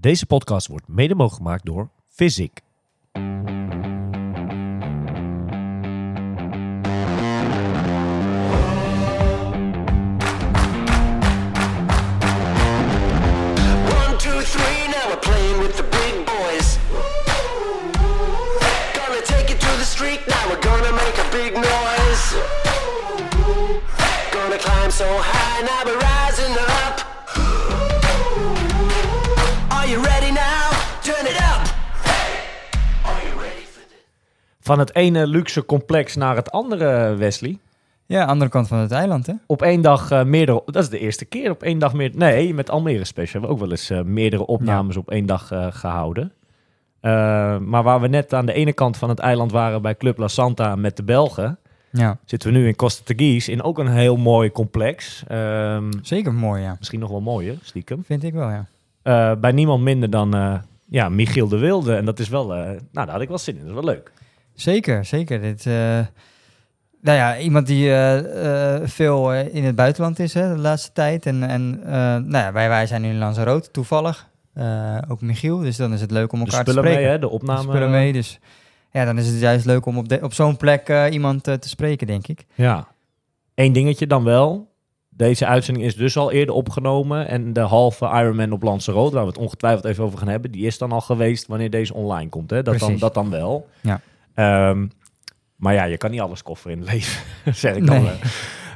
Deze podcast wordt mede mogelijk gemaakt door Physic. Van het ene luxe complex naar het andere, Wesley. Ja, andere kant van het eiland, hè? Op één dag eh, meerdere... Dat is de eerste keer op één dag meer... Nee, met Almere Special hebben we ook wel eens eh, meerdere opnames op één dag eh, gehouden. Eh, maar waar we net aan de ene kant van het eiland waren bij Club La Santa met de Belgen... Ja, zitten we nu in Costa Teguise in ook een heel mooi complex. Ehm, zeker mooi, ja. misschien nog wel mooier, stiekem. Vind ik wel, ja. Bij niemand minder dan ja, Michiel de Wilde. En dat is wel... nou, daar had ik wel zin in. Dat is wel leuk. Zeker, zeker. Dit, eh, nou ja, iemand die eh, eh, veel in het buitenland is hè, de laatste tijd. En, en nou ja, wij, wij zijn nu in Lanzarote, toevallig. Ook Michiel, dus dan is het leuk om De elkaar te spreken. mee, hè? De De opname. spullen mee, dus ja, dan is het juist leuk om op, de, op zo'n plek iemand te spreken, denk ik. Ja. Eén dingetje dan wel. Deze uitzending is dus al eerder opgenomen. En de halve Ironman op Lanzarote, waar we het ongetwijfeld even over gaan hebben, die is dan al geweest wanneer deze online komt. Hè? Dat, dan, dat dan wel. Ja. Ehm, maar ja, je kan niet alles kofferen in het leven, zeg ik dan. Nee.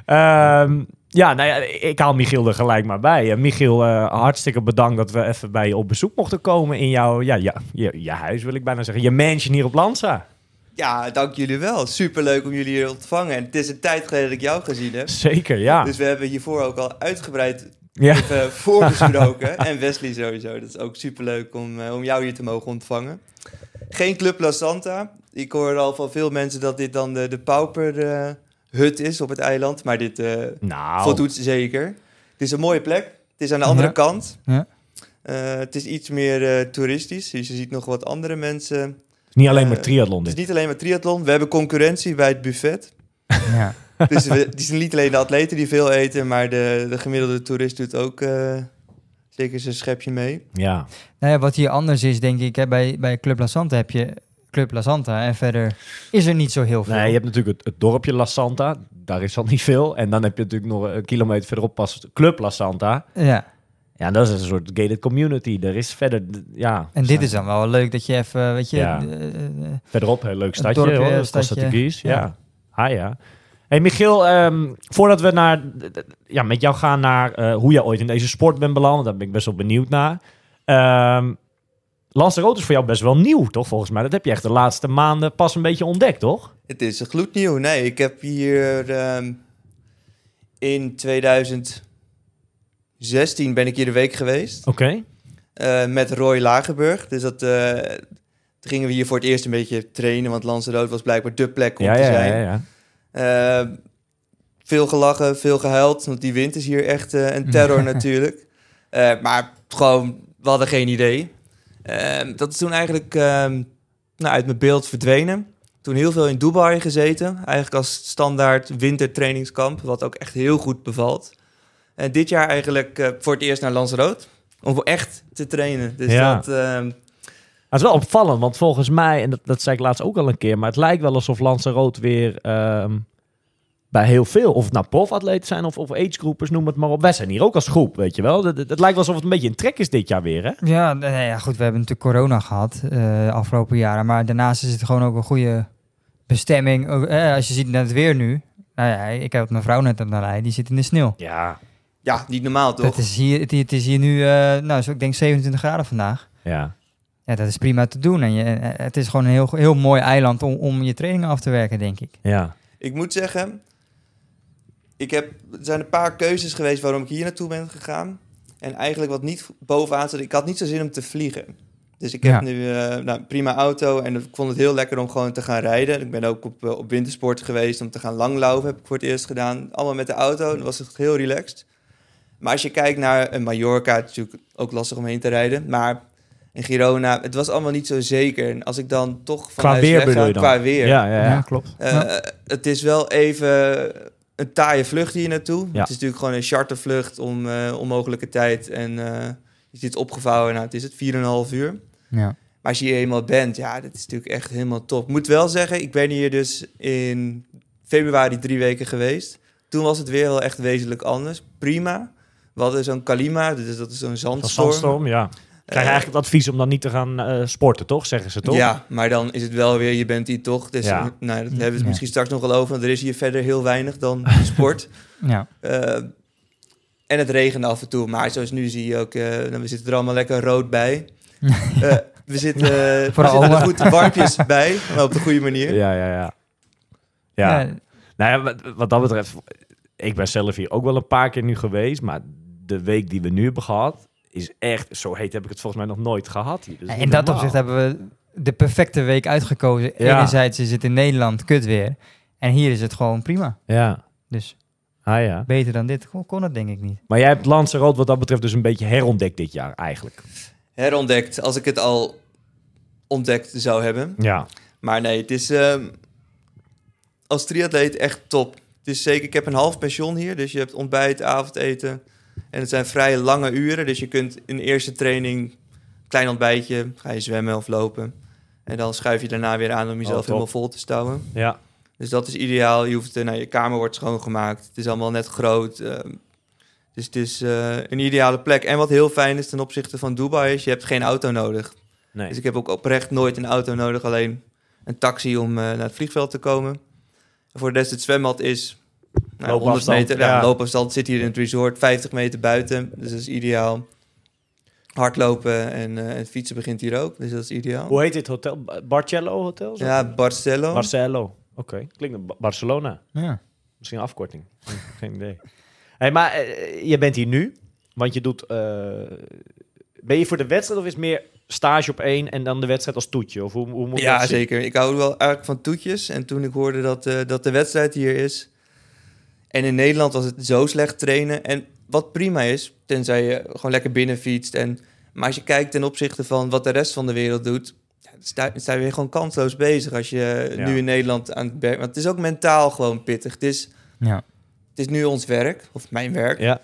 Ehm, ja, nou ja, ik haal Michiel er gelijk maar bij. En Michiel, eh, hartstikke bedankt dat we even bij je op bezoek mochten komen in jouw, ja, ja, je, je huis wil ik bijna zeggen. Je mansion hier op Lanza. Ja, dank jullie wel. Superleuk om jullie hier te ontvangen. En het is een tijd geleden dat ik jou gezien heb. Zeker, ja. Dus we hebben hiervoor ook al uitgebreid ja. even voorbesproken. en Wesley sowieso. Dat is ook superleuk om, eh, om jou hier te mogen ontvangen. Geen Club La Santa. Ik hoor al van veel mensen dat dit dan de, de pauper eh, hut is op het eiland. Maar dit eh, Nou, voldoet zeker. Het is een mooie plek. Het is aan de andere Ja. kant. Ja. Eh, het is iets meer toeristisch. Dus je ziet nog wat andere mensen. niet alleen maar triathlon Het is niet alleen maar triathlon. We hebben concurrentie bij het buffet. Ja. Dus we, het is niet alleen de atleten die veel eten, maar de, de gemiddelde toerist doet ook zeker zijn schepje mee. Ja. Nou ja, wat hier anders is, denk ik, hè, bij, bij Club La Santa heb je Club La Santa en verder is er niet zo heel veel. Nee, je hebt natuurlijk het, het dorpje La Santa. Daar is al niet veel. En dan heb je natuurlijk nog een kilometer verderop pas Club La Santa. Ja, Ja, dat is een soort gated community. Er is verder, ja... en dit is dan wel leuk dat je even, weet je, Ja. eh, eh, Verderop, een leuk stadje dorpje, hoor. stadje. Ja. Ja. Ah ja. Hey Michiel, ehm, voordat we naar, ja, met jou gaan naar eh, hoe je ooit in deze sport bent beland, daar ben ik best wel benieuwd naar. Lanzarote is voor jou best wel nieuw, toch? Volgens mij. Dat heb je echt de laatste maanden pas een beetje ontdekt, toch? Het is gloednieuw. Nee, ik heb hier ehm, in 2016 ben ik hier de week geweest Oké. eh, met Roy Lagerburg. Dus dat, eh, toen gingen we hier voor het eerst een beetje trainen, want Lanzarote was blijkbaar de plek om Ja, te ja, zijn. ja, ja. Eh, veel gelachen, veel gehuild, want die wind is hier echt eh, een terror natuurlijk. Eh, maar gewoon, we hadden geen idee. Eh, dat is toen eigenlijk ehm, nou, uit mijn beeld verdwenen. Toen heel veel in Dubai gezeten, eigenlijk als standaard wintertrainingskamp, wat ook echt heel goed bevalt. En dit jaar eigenlijk eh, voor het eerst naar Lanzarote, om echt te trainen. Dus Ja. dat, ehm, Het is wel opvallend, want volgens mij, en dat, dat zei ik laatst ook al een keer, maar het lijkt wel alsof Lanzarote weer ehm, bij heel veel, of het nou profatleten zijn of, of agegroepers, noem het maar op. Wij zijn hier ook als groep, weet je wel. Het, het, het lijkt wel alsof het een beetje in trek is dit jaar weer, hè? Ja, nee, ja, goed, we hebben natuurlijk corona gehad eh, de afgelopen jaren. Maar daarnaast is het gewoon ook een goede bestemming. Eh, als je ziet net het weer nu. Nou ja, ik heb mijn vrouw net aan de lijn, die zit in de sneeuw. Ja. ja, niet normaal toch? Het is hier, het, het is hier nu, eh, nou, zo, ik denk 27 graden vandaag. Ja. Ja, dat is prima te doen. En je, eh, het is gewoon een heel, heel mooi eiland om, om je trainingen af te werken, denk ik. Ja. Ik moet zeggen, ik heb, er zijn een paar keuzes geweest waarom ik hier naartoe ben gegaan. En eigenlijk wat niet bovenaan zat, ik had niet zo zin om te vliegen. Dus ik heb Ja. nu eh nou, prima auto en ik vond het heel lekker om gewoon te gaan rijden. Ik ben ook op, eh, op wintersport geweest om te gaan langlaufen, heb ik voor het eerst gedaan. Allemaal met de auto, dat was echt heel relaxed. Maar als je kijkt naar een Mallorca, het is natuurlijk ook lastig om heen te rijden. Maar in Girona, het was allemaal niet zo zeker. En als ik dan toch van Qua huis weer wegga? Qua weer. Ja, ja, ja. klopt. Eh, Ja. Het is wel even een taaie vlucht hier naartoe. Ja. Het is natuurlijk gewoon een chartervlucht om eh, onmogelijke tijd. En eh, Je zit opgevouwen, nou, het is het 4,5 uur. Ja. Maar als je hier eenmaal bent, ja, dat is natuurlijk echt helemaal top. Moet wel zeggen, ik ben hier dus in februari drie weken geweest. Toen was het weer wel echt wezenlijk anders. Prima. We hadden zo'n Kalima, dus dat is zo'n zandstorm. Zandstorm, ja. Krijg je Eh, eigenlijk het advies om dan niet te gaan eh, sporten, toch? Zeggen ze toch? Ja, maar dan is het wel weer, je bent hier toch. Dus Ja. nou, daar hebben we het Ja. misschien straks nog wel over. Want er is hier verder heel weinig dan sport. Ja. Eh, en het regent af en toe. Maar zoals nu zie je ook, eh, nou, we zitten er allemaal lekker rood bij. Eh, we zitten, we Vooral zitten er Oma. goed warmpjes bij, maar op de goede manier. Ja, ja, ja. Ja, Ja. nou ja, wat, wat dat betreft, ik ben zelf hier ook wel een paar keer nu geweest, maar de week die we nu hebben gehad, is echt, zo heet heb ik het volgens mij nog nooit gehad hier. Dus in dat opzicht hebben we de perfecte week uitgekozen. Ja. Enerzijds is het in Nederland kut weer. En hier is het gewoon prima. Ja, Dus ah ja. beter dan dit kon, kon het denk ik niet. Maar jij hebt Lanzarote wat dat betreft dus een beetje herontdekt dit jaar eigenlijk. Herontdekt, als ik het al ontdekt zou hebben. Ja, Maar nee, het is ehm, als triatleet echt top. Het is zeker, ik heb een half pension hier, dus je hebt ontbijt, avondeten. En het zijn vrij lange uren, dus je kunt in de eerste training, klein ontbijtje, ga je zwemmen of lopen. En dan schuif je daarna weer aan om jezelf top. helemaal vol te stouwen. ja. Dus dat is ideaal. Je, hoeft, eh, nou, je kamer wordt schoongemaakt. Het is allemaal net groot. ehm, dus het is eh, een ideale plek. En wat heel fijn is ten opzichte van Dubai is, je hebt geen auto nodig. Nee. Dus ik heb ook oprecht nooit een auto nodig, alleen een taxi om eh, naar het vliegveld te komen. En voor de rest, het zwembad is nou, 100 Loopafstand, meter. Ja, ja. loopafstand zit hier in het resort, 50 meter buiten. Dus dat is ideaal. Hardlopen en eh, het fietsen begint hier ook, dus dat is ideaal. Hoe heet dit hotel? Ba- Barcello Hotel? Ja, Barcelo. Barcelo. Oké, klinkt Ba- Barcelona. Ja. Misschien een afkorting. Geen idee. Hey, maar eh, je bent hier nu, want je doet... eh, ben je voor de wedstrijd of is het meer stage op één en dan de wedstrijd als toetje? Of hoe, hoe moet Ja, dat zien? zeker. Ik hou wel eigenlijk van toetjes. En toen ik hoorde dat, eh, dat de wedstrijd hier is... En in Nederland was het zo slecht trainen. En wat prima is, tenzij je gewoon lekker binnen fietst. En, maar als je kijkt ten opzichte van wat de rest van de wereld doet... sta, sta je weer gewoon kansloos bezig als je Ja. nu in Nederland aan het werk... Want het is ook mentaal gewoon pittig. Het is, Ja. het is nu ons werk, of mijn werk. Ja,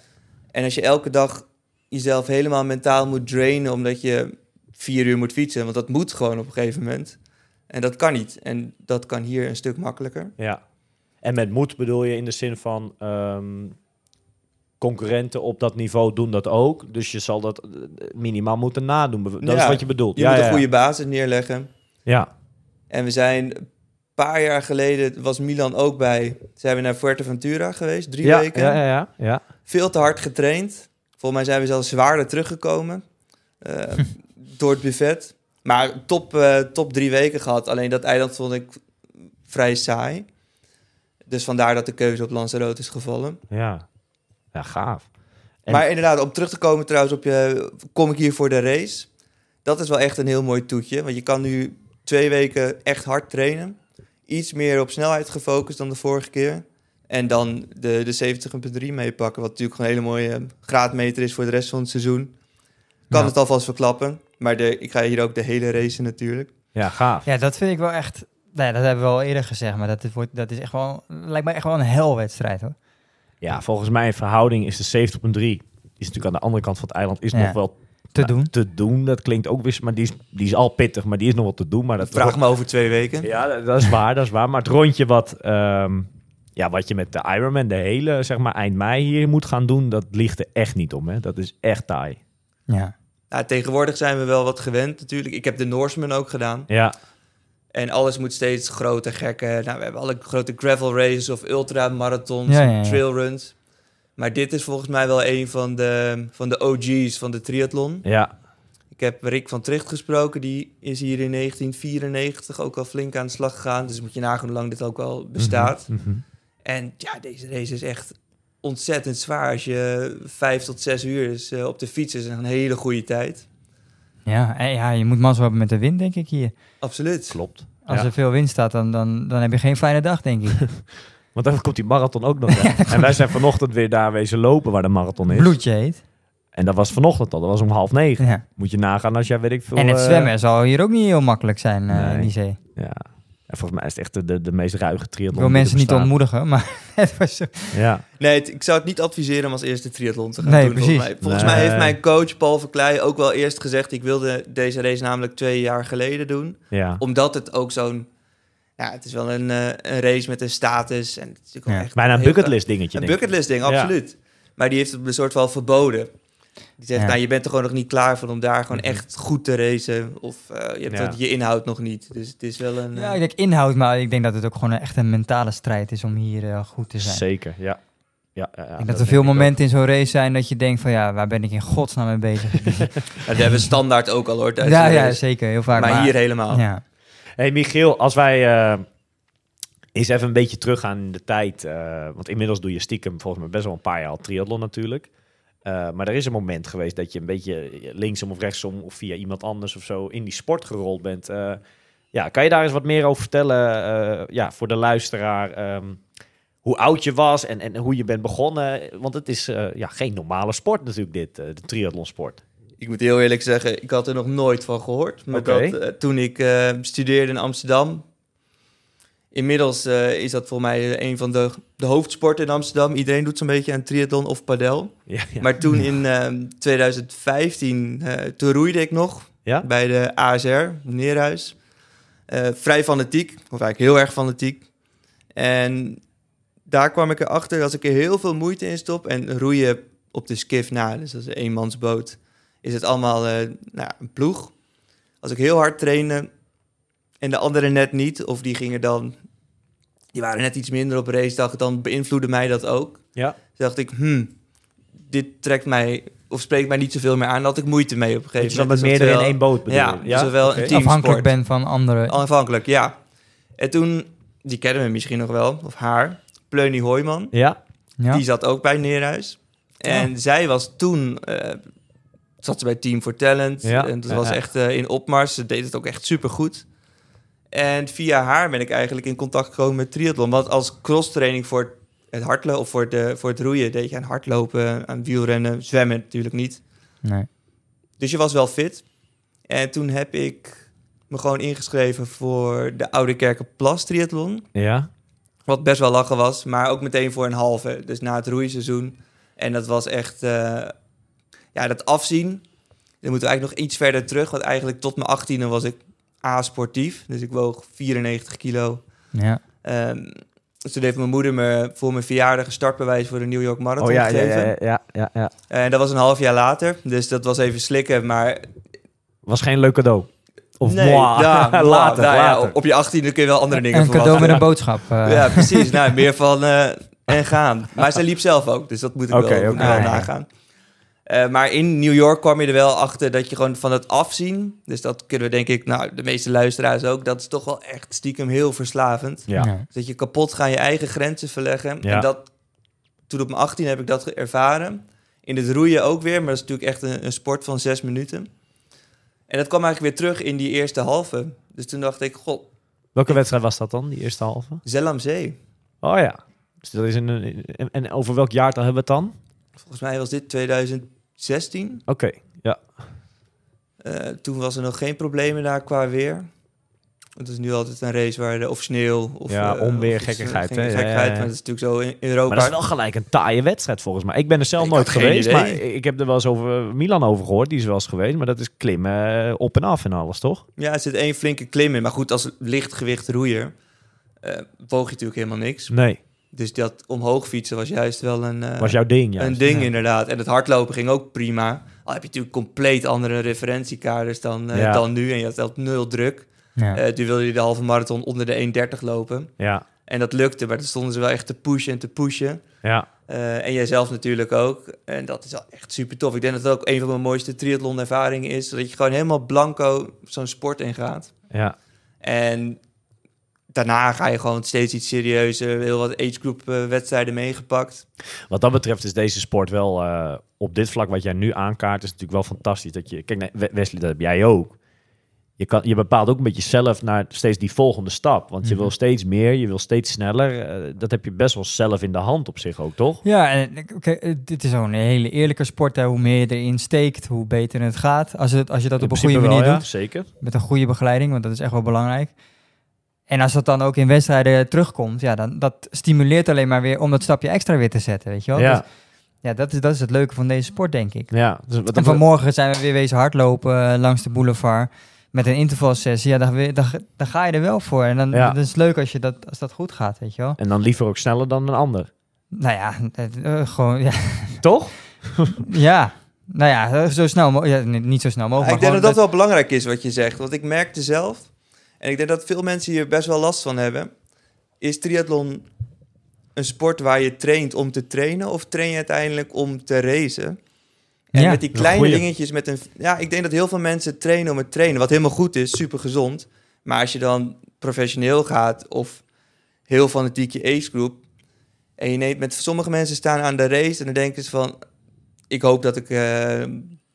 En als je elke dag jezelf helemaal mentaal moet drainen omdat je vier uur moet fietsen, want dat moet gewoon op een gegeven moment. En dat kan niet. En dat kan hier een stuk makkelijker. ja. En met moed bedoel je in de zin van... ehm, concurrenten op dat niveau doen dat ook. Dus je zal dat eh, minimaal moeten nadoen. Dat is wat je bedoelt. Je ja, moet ja, een goede basis neerleggen. Ja, En we zijn een paar jaar geleden, was Milan ook bij, zijn we naar Fuerteventura geweest, drie weken. Ja, ja, ja, ja. Veel te hard getraind. Volgens mij zijn we zelfs zwaarder teruggekomen eh, door het buffet. Maar top, eh, top drie weken gehad. Alleen dat eiland vond ik vrij saai. Dus vandaar dat de keuze op Lanzarote is gevallen. Ja, ja gaaf. En- Maar inderdaad, om terug te komen trouwens op je... Kom ik hier voor de race? Dat is wel echt een heel mooi toetje. Want je kan nu twee weken echt hard trainen. Iets meer op snelheid gefocust dan de vorige keer. En dan de, de 70.3 meepakken. Wat natuurlijk gewoon een hele mooie graadmeter is voor de rest van het seizoen. Kan Ja. het alvast verklappen. Maar de, ik ga hier ook de hele race natuurlijk. Ja, gaaf. ja, dat vind ik wel echt... Nee, dat hebben we al eerder gezegd, maar dat, is- wordt, dat is echt wel, lijkt me echt wel een helwedstrijd hoor. Ja, volgens mij in verhouding is de 70.3. Die is natuurlijk aan de andere kant van het eiland. Is Ja. nog wel Te nou, doen. Te doen, dat klinkt ook weer... Maar die is, die is al pittig, maar die is nog wel te doen. Maar dat Vraag me over twee weken. Ja, dat- dat is waar, dat is waar. Maar het rondje wat, ehm, ja, wat je met de Ironman de hele, zeg maar, eind mei hier moet gaan doen... dat ligt er echt niet om, hè. Dat is echt taai. Ja. Nou, tegenwoordig zijn we wel wat gewend natuurlijk. Ik heb de Norseman ook gedaan. Ja, En alles moet steeds groter, gekker. Nou, we hebben alle grote gravel races of ultramarathons, Ja, ja, ja. trailruns. Maar dit is volgens mij wel een van de, van de OG's van de triathlon. ja, Ik heb Rick van Tricht gesproken. Die is hier in 1994 ook al flink aan de slag gegaan. Dus moet je nagaan hoe lang dit ook al bestaat. Mhm. En ja, deze race is echt ontzettend zwaar. Als je vijf tot zes uur is eh, op de fiets is een hele goede tijd. Ja, en ja, je moet mazzel hebben met de wind, denk ik hier. Absoluut. klopt. Als Ja. er veel wind staat, dan, dan, dan heb je geen fijne dag, denk ik. Want dan komt die marathon ook nog. en wij zijn vanochtend weer daar wezen lopen waar de marathon is. Bloedje heet. En dat was vanochtend al, dat was om half negen. Ja. Moet je nagaan als jij, weet ik veel... En het eh, zwemmen zal hier ook niet heel makkelijk zijn eh, nee. in die zee. Ja. En volgens mij is het echt de, de, de meest ruige Ik triathlon. wil die er mensen niet ontmoedigen, maar het was zo- Ja, Nee, het- ik zou het niet adviseren om als eerste triathlon te gaan Nee, doen. Volgens, mij. volgens Nee. mij heeft mijn coach Paul Verkleij ook wel eerst gezegd... ik wilde deze race namelijk twee jaar geleden doen. ja. Omdat het ook zo'n... Ja, het is wel een, eh, een race met een status. En het is wel Ja. echt Bijna een bucketlist dingetje, Een ik. bucketlist ding, Ja. absoluut. Maar die heeft het een soort van verboden. Die zegt, Ja. nou, je bent er gewoon nog niet klaar voor om daar gewoon Mhm. echt goed te racen. Of eh, je hebt Ja. dat- je inhoud nog niet. Dus het is wel een... Ja, eh, ik denk inhoud, maar ik denk dat het ook gewoon echt een mentale strijd is om hier eh, goed te zijn. Zeker, ja. ja, ja, ja ik denk dat er veel momenten in zo'n race zijn dat je denkt van ja, waar ben ik in godsnaam mee bezig? dat hebben we standaard ook al hoor. tijdens ja, ja, zeker, heel vaak. maar, hier helemaal. Ja. Hey Michiel, als wij eh, eens even een beetje teruggaan in de tijd. eh, want inmiddels doe je stiekem volgens mij best wel een paar jaar al triathlon natuurlijk. Eh, maar er is een moment geweest dat je een beetje linksom of rechtsom of via iemand anders of zo in die sport gerold bent. Eh, ja, kan je daar eens wat meer over vertellen eh, ja, voor de luisteraar? ehm, hoe oud je was en, en hoe je bent begonnen. Want het is ja, geen normale sport natuurlijk dit, de triathlonsport. Ik moet heel eerlijk zeggen, ik had er nog nooit van gehoord. Maar dat, toen ik studeerde in Amsterdam. Inmiddels eh, is dat voor mij eh, een van de, de hoofdsporten in Amsterdam. Iedereen doet zo'n beetje aan triathlon of padel. Ja, ja. Maar toen in eh, 2015, eh, toen roeide ik nog ja? bij de ASR, Neerhuis. Eh, vrij fanatiek, of eigenlijk heel erg fanatiek. En daar kwam ik erachter, als ik er heel veel moeite in stop en roeien op de skiff na, dus dat is een eenmansboot, is het allemaal nou, een ploeg. Als ik heel hard trainde en de anderen net niet, of die gingen dan, die waren net iets minder op racedag, dan beïnvloedde mij dat ook. Ja. Toen dacht ik, hmm, dit trekt mij, of spreekt mij niet zoveel meer aan, daar had ik moeite mee op een Dat gegeven dan moment. met dat meerdere in één boot bedoel Ja, dus Oké. een Afhankelijk ben van andere. Aanvankelijk, ja. En toen, die kennen we misschien nog wel, of haar, Pleunie Hoijman. Ja, Ja. Die zat ook bij Neerhuis. En zij was toen, eh, zat ze bij Team for Talent. Ja. En dat Ja, was ja. echt eh, in opmars. Ze deed het ook echt supergoed. En via haar ben ik eigenlijk in contact gekomen met triathlon. Want als crosstraining voor het hardlopen of voor, de, voor het roeien deed je aan hardlopen, aan wielrennen, zwemmen natuurlijk niet. Nee. Dus je was wel fit. En toen heb ik me gewoon ingeschreven voor de Oude Kerkenplas triathlon. ja. Wat best wel lachen was, maar ook meteen voor een halve. Dus na het roeiseizoen. En dat was echt... eh, ja, dat afzien. Dan moeten we eigenlijk nog iets verder terug. Want eigenlijk tot mijn achttiende was ik A-sportief. Dus ik woog 94 kilo. Ja. Ehm, dus toen heeft mijn moeder me voor mijn verjaardag een startbewijs voor de New York Marathon Oh ja, ja, gegeven. ja, ja, ja, ja. En dat was een half jaar later. Dus dat was even slikken. Maar Was geen leuk cadeau. Of nee, moi. ja, moi. later, Nou ja, later. op, op je achttiende kun je wel andere dingen Een cadeau met verwachten. een boodschap. eh. Ja, precies. Nou, meer van eh, en gaan. Maar zij liep zelf ook, dus dat moet ik Oké, wel, wel nagaan. Eh, maar in New York kwam je er wel achter dat je gewoon van het afzien... dus dat kunnen we denk ik, nou, de meeste luisteraars ook... dat is toch wel echt stiekem heel verslavend. Ja. Ja. Dus dat je kapot gaan je eigen grenzen verleggen. Ja. En dat, toen op mijn 18 heb ik dat ervaren. In het roeien ook weer, maar dat is natuurlijk echt een, een sport van zes minuten. En dat kwam eigenlijk weer terug in die eerste halve. Dus toen dacht ik, god, Welke wedstrijd was dat dan, die eerste halve? Zellamzee. Oh ja. Dus dat is een, en, en over welk jaar dan hebben we het dan? Volgens mij was dit 2016. Oké, ja. Eh, toen was er nog geen problemen daar qua weer. Het is nu altijd een race waar de, of sneeuw of Ja, eh, onweer, of iets, gekkigheid, eh, hè? Gekkigheid, ja, ja. Maar dat is natuurlijk zo in Europa. Maar dat is wel gelijk een taaie wedstrijd volgens mij. Ik ben er zelf Ik nooit geweest, idee. maar ik heb er wel eens over Milan over gehoord. Die is wel eens geweest, maar dat is klimmen op en af en alles, toch? Ja, er zit één flinke klim in. Maar goed, als lichtgewicht roeier woog je natuurlijk helemaal niks. Nee, Dus dat omhoog fietsen was juist wel een, eh, was jouw ding, ja. een ding Ja. inderdaad. En het hardlopen ging ook prima. Al heb je natuurlijk compleet andere referentiekaders dan, eh, Ja. dan nu. En je had altijd nul druk. Ja. Eh, toen wilde je de halve marathon onder de 1.30 lopen. Ja, En dat lukte, maar toen stonden ze wel echt te pushen en te pushen. ja. Eh, en jijzelf natuurlijk ook. En dat is wel echt super tof. Ik denk dat het ook een van mijn mooiste triathlon ervaringen is. Dat je gewoon helemaal blanco zo'n sport ingaat. ja. En daarna ga je gewoon steeds iets serieuzer. Heel wat agegroep eh wedstrijden meegepakt. Wat dat betreft is deze sport wel eh, op dit vlak wat jij nu aankaart, is natuurlijk wel fantastisch. Dat je, kijk, nee, Wesley, dat heb jij ook. Je, kan, je bepaalt ook een beetje zelf naar steeds die volgende stap. Want je Mhm. wil steeds meer, je wil steeds sneller. Eh, dat heb je best wel zelf in de hand op zich ook, toch? Ja, en eh, dit is ook een hele eerlijke sport. Hè. Hoe meer je erin steekt, hoe beter het gaat. Als, het, als je dat In op een goede manier wel, ja, doet. Zeker. Met een goede begeleiding, want dat is echt wel belangrijk. En als dat dan ook in wedstrijden terugkomt, ja, dan dat stimuleert alleen maar weer om dat stapje extra weer te zetten, weet je wel. Ja. Dus, ja, dat is, dat is het leuke van deze sport, denk ik. Ja, dus wat En vanmorgen zijn we weer wezen hardlopen eh, langs de boulevard met een intervalsessie. Ja, dan, weer- dan, dan ga je er wel voor. En dan, Ja. dan is het leuk als, je dat, als dat goed gaat, weet je wel. En dan liever ook sneller dan een ander. Nou ja, het, eh, gewoon, ja, Toch? ja. Nou ja, zo snel ja, niet zo snel mogelijk. ik denk dat dat wel belangrijk is wat je zegt. Want ik merkte zelf, en ik denk dat veel mensen hier best wel last van hebben, is triathlon een sport waar je traint om te trainen of train je uiteindelijk om te racen? En Ja, met die kleine dingetjes, met een, ja, ik denk dat heel veel mensen trainen om het trainen, wat helemaal goed is, super gezond. Maar als je dan professioneel gaat of heel fanatiek je age group en je neemt met sommige mensen staan aan de race en dan denken ze van, ik hoop dat ik, eh,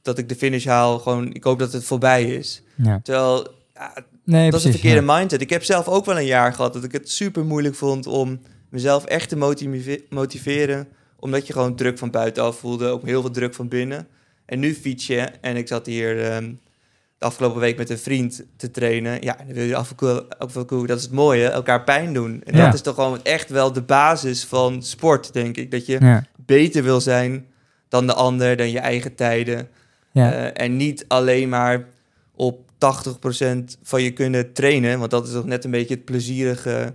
dat ik de finish haal, gewoon, ik hoop dat het voorbij is. Ja. Terwijl, ja, Nee, dat is een verkeerde ja. mindset. Ik heb zelf ook wel een jaar gehad dat ik het super moeilijk vond om mezelf echt te motive- motiveren. Omdat je gewoon druk van buitenaf voelde, ook heel veel druk van binnen. En nu fiets je en ik zat hier ehm, de afgelopen week met een vriend te trainen. Ja, en dan wil je af en toe, dat is het mooie, elkaar pijn doen. En Ja. dat is toch gewoon echt wel de basis van sport, denk ik. Dat je Ja. beter wil zijn dan de ander, dan je eigen tijden. Ja. Eh, en niet alleen maar op 80% van je kunnen trainen, want dat is toch net een beetje het plezierige.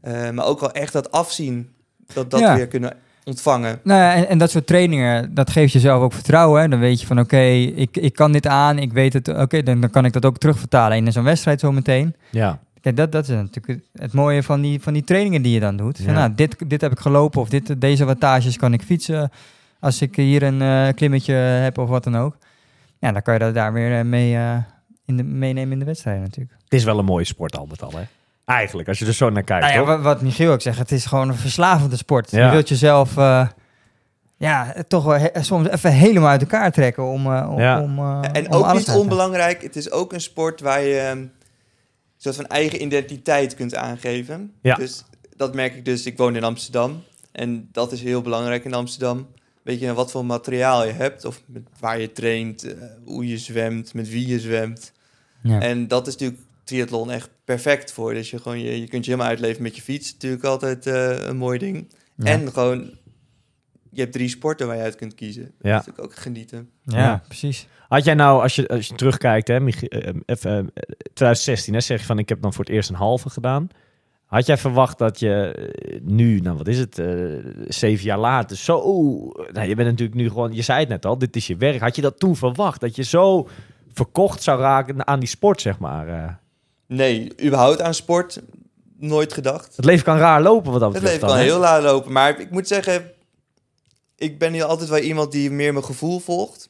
eh, maar ook wel echt dat afzien, dat dat Ja. weer kunnen ontvangen. Nou ja, en, en dat soort trainingen, dat geeft jezelf ook vertrouwen. Hè? Dan weet je van, oké, ik, ik kan dit aan, ik weet het, oké, dan, dan kan ik dat ook terugvertalen in zo'n wedstrijd zometeen. Ja. Kijk, dat, dat is natuurlijk het, mooie van die, van die trainingen die je dan doet. Van, nou, dit, dit heb ik gelopen of dit, deze wattages kan ik fietsen als ik hier een eh, klimmetje heb of wat dan ook. Ja, dan kan je dat daar weer eh, mee eh, in de, meenemen in de wedstrijd natuurlijk. Het is wel een mooie sport al met al, hè? Eigenlijk, als je er zo naar kijkt, Nou ja, wat, Michiel ook zegt, het is gewoon een verslavende sport. Ja. Je wilt jezelf eh, ja, toch wel he- soms even helemaal uit elkaar trekken om, eh, om, Ja. om, eh, en om ook alles niet onbelangrijk, het is ook een sport waar je ehm, een soort van eigen identiteit kunt aangeven. Ja. Dus dat merk ik dus, ik woon in Amsterdam en dat is heel belangrijk in Amsterdam. Weet je wat voor materiaal je hebt, of met waar je traint, hoe je zwemt, met wie je zwemt. Ja. En dat is natuurlijk triathlon echt perfect voor. Dus je, gewoon, je, je kunt je helemaal uitleven met je fiets. Natuurlijk altijd eh, een mooi ding. Ja. En gewoon, je hebt drie sporten waar je uit kunt kiezen. Dat Ja. is natuurlijk ook genieten. ja, Ja. precies. Had jij nou, als je, als je terugkijkt, hè, Michi- eh, even, eh, 2016, hè, zeg je van ik heb dan voor het eerst een halve gedaan. Had jij verwacht dat je nu, nou wat is het, eh, zeven jaar later, zo, nou, je bent natuurlijk nu gewoon, je zei het net al, dit is je werk. Had je dat toen verwacht, dat je zo verkocht zou raken aan die sport, zeg maar? eh? Nee, überhaupt aan sport nooit gedacht. het leven kan raar lopen wat dat Het betreft. leven kan heel laat lopen. Maar ik moet zeggen, ik ben hier altijd wel iemand die meer mijn gevoel volgt.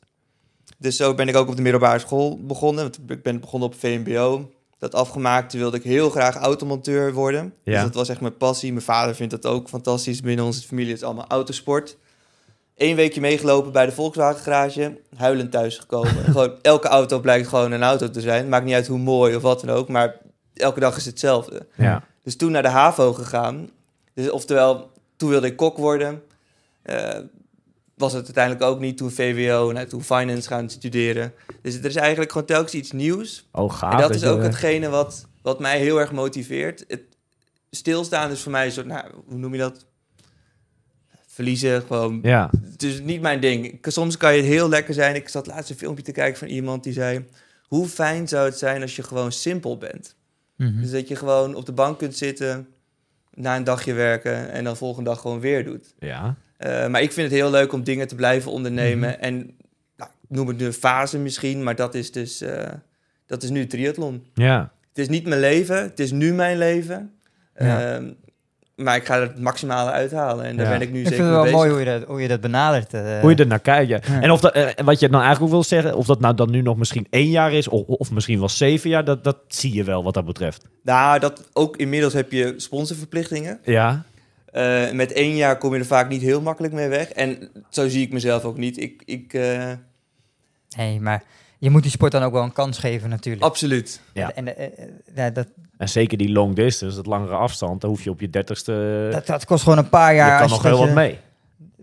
Dus zo ben ik ook op de middelbare school begonnen. Want ik ben begonnen op VMBO. Dat afgemaakt, toen wilde ik heel graag automonteur worden. Ja. Dus dat was echt mijn passie. Mijn vader vindt dat ook fantastisch. Binnen onze familie is het allemaal autosport. Eén weekje meegelopen bij de Volkswagen garage. Huilend thuisgekomen. gewoon, elke auto blijkt gewoon een auto te zijn. Maakt niet uit hoe mooi of wat dan ook. Maar elke dag is hetzelfde. Ja. Dus toen naar de HAVO gegaan. Dus oftewel, toen wilde ik kok worden. Eh, was het uiteindelijk ook niet. Toen VWO, nou, toen finance gaan studeren. Dus er is eigenlijk gewoon telkens iets nieuws. Oh, gaaf. en dat is ook hetgene wat, wat mij heel erg motiveert. Het stilstaan is voor mij een soort, nou, hoe noem je dat? Verliezen, gewoon. Ja, Het is niet mijn ding. Ik- Soms kan je het heel lekker zijn. Ik zat laatst een filmpje te kijken van iemand die zei... Hoe fijn zou het zijn als je gewoon simpel bent? Mhm. Dus dat je gewoon op de bank kunt zitten, na een dagje werken en dan volgende dag gewoon weer doet. ja. Eh, maar ik vind het heel leuk om dingen te blijven ondernemen. Mhm. En nou, ik noem het nu een fase misschien, maar dat is dus eh, dat is nu triathlon. Ja, Het is niet mijn leven, het is nu mijn leven. Ja. Ehm, maar ik ga er het maximale uithalen en daar Ja. ben ik nu Ik zeker vind het mee wel bezig. mooi hoe je dat, hoe je dat benadert. eh. hoe je er naar kijkt. Ja. Ja. En of dat, eh, wat je dan eigenlijk ook wil zeggen, of dat nou dan nu nog misschien één jaar is, of, of misschien wel zeven jaar, dat, dat zie je wel wat dat betreft. Nou, dat, ook inmiddels heb je sponsorverplichtingen. Ja, Eh, met één jaar kom je er vaak niet heel makkelijk mee weg. En zo zie ik mezelf ook niet. Ik, ik, eh, Nee, maar je moet die sport dan ook wel een kans geven natuurlijk. absoluut. Ja. En, eh, eh, ja, dat, en zeker die long distance, dat langere afstand, dan hoef je op je dertigste, dat, dat kost gewoon een paar jaar. je kan als nog heel wat je- mee.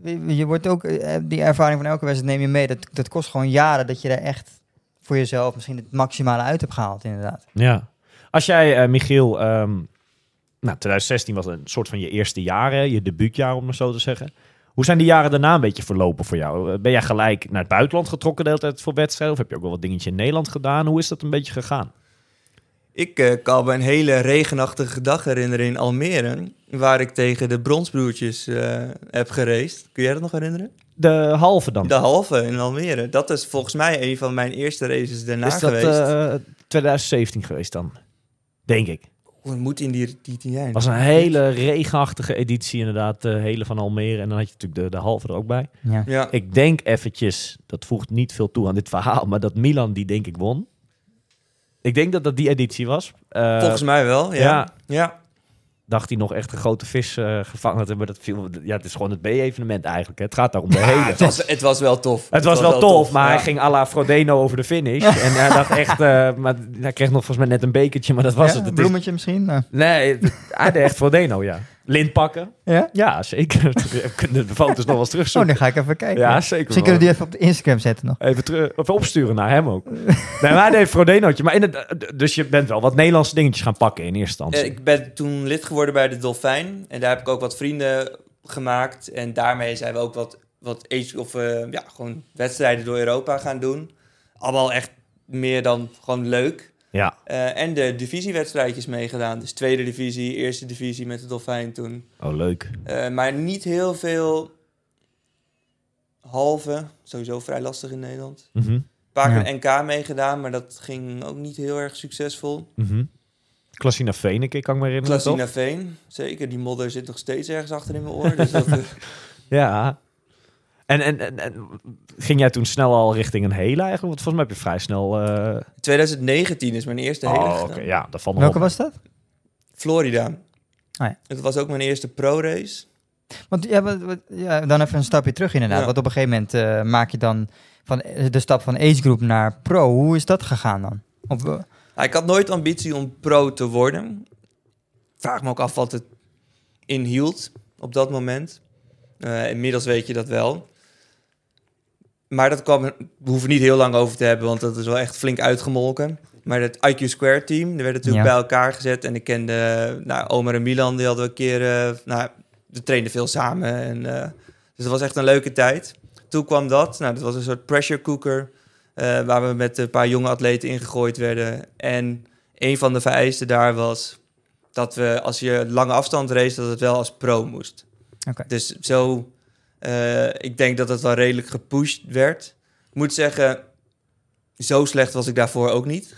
Je- Je wordt ook, eh, die ervaring van elke wedstrijd neem je mee. Dat, dat kost gewoon jaren dat je er echt voor jezelf misschien het maximale uit hebt gehaald, inderdaad. Ja. Als jij, eh, Michiel, ehm, nou, 2016 was een soort van je eerste jaar, hè, je debuutjaar om het zo te zeggen. Hoe zijn die jaren daarna een beetje verlopen voor jou? Eh, Ben jij gelijk naar het buitenland getrokken de hele tijd voor wedstrijden? Of heb je ook wel wat dingetje in Nederland gedaan? Hoe is dat een beetje gegaan? Ik eh, kan me een hele regenachtige dag herinneren in Almere, waar ik tegen de Bronsbroertjes eh, heb geraced. Kun jij dat nog herinneren? De halve dan? De halve in Almere. Dat is volgens mij een van mijn eerste races daarna is dat geweest. eh, 2017 geweest dan? Denk ik. Hoe moet in die, die tien jaar? Was een hele regenachtige editie inderdaad. De hele van Almere. En dan had je natuurlijk de, de halve er ook bij. Ja. Ja, Ik denk eventjes, dat voegt niet veel toe aan dit verhaal, maar dat Milan die denk ik won. Ik denk dat dat die editie was. Eh, volgens mij wel. Ja. ja. ja. Dacht hij nog echt een grote vis eh, gevangen te hebben. Dat viel, ja, het is gewoon het B-evenement eigenlijk. Hè. Het gaat daar om de hele. Het, was, het was wel tof. Het was wel tof, maar ja. hij ging à la Frodeno over de finish. en hij dacht echt, eh, maar hij kreeg nog volgens mij net een bekertje, maar dat was Ja, het. een is, bloemetje misschien? Nee, hij deed echt Frodeno, ja. Lint pakken. ja? Ja, zeker. We kunnen de foto's nog wel eens Oh, terugzoeken. dan ga ik even kijken. ja, zeker. Misschien wel. kunnen we die even op de Instagram zetten nog. Even, terug, of opsturen naar hem ook. nee, maar hij deed Frodenootje. Maar inderdaad, dus je bent wel wat Nederlandse dingetjes gaan pakken in eerste Eh, instantie. ik ben toen lid geworden bij de Dolfijn. En daar heb ik ook wat vrienden gemaakt. En daarmee zijn we ook wat, wat age, of, eh, ja, gewoon wedstrijden door Europa gaan doen. Allemaal echt meer dan gewoon leuk. Ja, Eh, en de divisiewedstrijdjes meegedaan. Dus tweede divisie, eerste divisie met de Dolfijn toen. oh leuk. Eh, maar niet heel veel halve. Sowieso vrij lastig in Nederland. Mhm, Een paar Ja. keer een NK meegedaan, maar dat ging ook niet heel erg succesvol. mhm. Klassina Veeneke, kan ik me herinneren? Klassina Veen, zeker. Die modder zit nog steeds ergens achter in mijn oor. Dus dat, eh, Ja. En, en, en, en ging jij toen snel al richting een hele eigenlijk? Want volgens mij heb je vrij snel... eh 2019 is mijn eerste hele oh, oké. Ja, dat valt Welke op. was dat? Florida. ja. Het was ook mijn eerste pro-race. Want ja, wat, wat- ja, dan even een stapje terug inderdaad. Ja. Want op een gegeven moment eh, maak je dan van eh, de stap van age group naar pro. Hoe is dat gegaan dan? Op, eh, ik had nooit ambitie om pro te worden. Vraag me ook af wat het inhield op dat moment. Eh, inmiddels weet je dat wel. Maar dat kwam, we hoeven niet heel lang over te hebben, want dat is wel echt flink uitgemolken. Maar het IQ Square team, die werd natuurlijk Ja. bij elkaar gezet. En ik kende nou, Omer en Milan, die hadden we een keer... eh, nou, we trainden veel samen. En, eh, dus dat was echt een leuke tijd. Toen kwam dat. Nou, dat was een soort pressure cooker. eh, waar we met een paar jonge atleten ingegooid werden. En een van de vereisten daar was dat we, als je lange afstand race, dat het wel als pro moest. Dus zo, eh, ik denk dat het wel redelijk gepusht werd. Ik moet zeggen, zo slecht was ik daarvoor ook niet.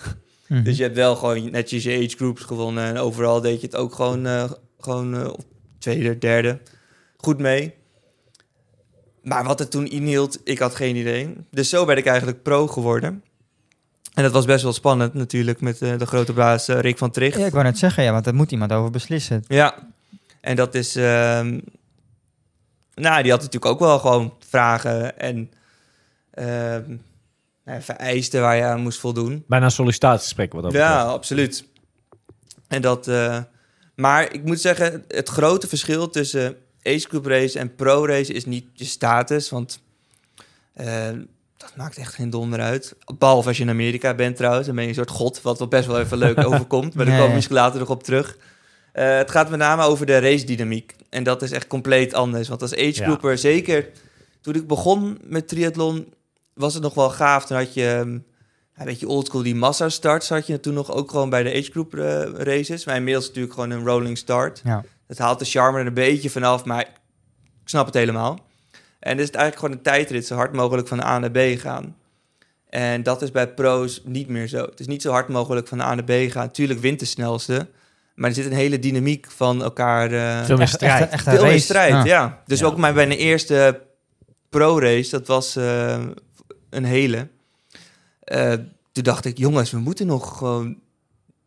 mhm. Dus je hebt wel gewoon netjes je age groups gewonnen. En overal deed je het ook gewoon, eh, gewoon eh, op tweede, derde goed mee. Maar wat het toen inhield, ik had geen idee. Dus zo ben ik eigenlijk pro geworden. En dat was best wel spannend natuurlijk met de grote baas Rick van Tricht. Ja, ik wou net zeggen, ja, want daar moet iemand over beslissen. Ja, en dat is... nou, die had natuurlijk ook wel gewoon vragen en nou, vereisten waar je aan moest voldoen. Bijna een sollicitatiegesprek wat dat Ja, betreft. absoluut. En dat, eh, maar ik moet zeggen, het grote verschil tussen age group race en pro race is niet je status, want eh, dat maakt echt geen donder uit. Behalve als je in Amerika bent trouwens, dan ben je een soort god, wat wel best wel even leuk overkomt. Maar daar komen we ja. misschien later nog op terug. Eh, het gaat met name over de race dynamiek. En dat is echt compleet anders. Want als age Ja. grouper, zeker toen ik begon met triathlon, was het nog wel gaaf. Toen had je ehm, een beetje oldschool, die massa starts had je toen nog ook gewoon bij de age group eh, races. Maar inmiddels natuurlijk gewoon een rolling start. Ja. Dat haalt de charme er een beetje vanaf, maar ik snap het helemaal. En is het eigenlijk gewoon een tijdrit, zo hard mogelijk van A naar B gaan. En dat is bij pro's niet meer zo. Het is niet zo hard mogelijk van A naar B gaan. Tuurlijk wint de snelste, maar er zit een hele dynamiek van elkaar... eh, Veel meer strijd. echt, echt een veel meer race. strijd, Ja. ja. Dus Ja. ook mijn, bij mijn eerste pro-race, dat was eh, een hele. Eh, toen dacht ik, jongens, we moeten nog gewoon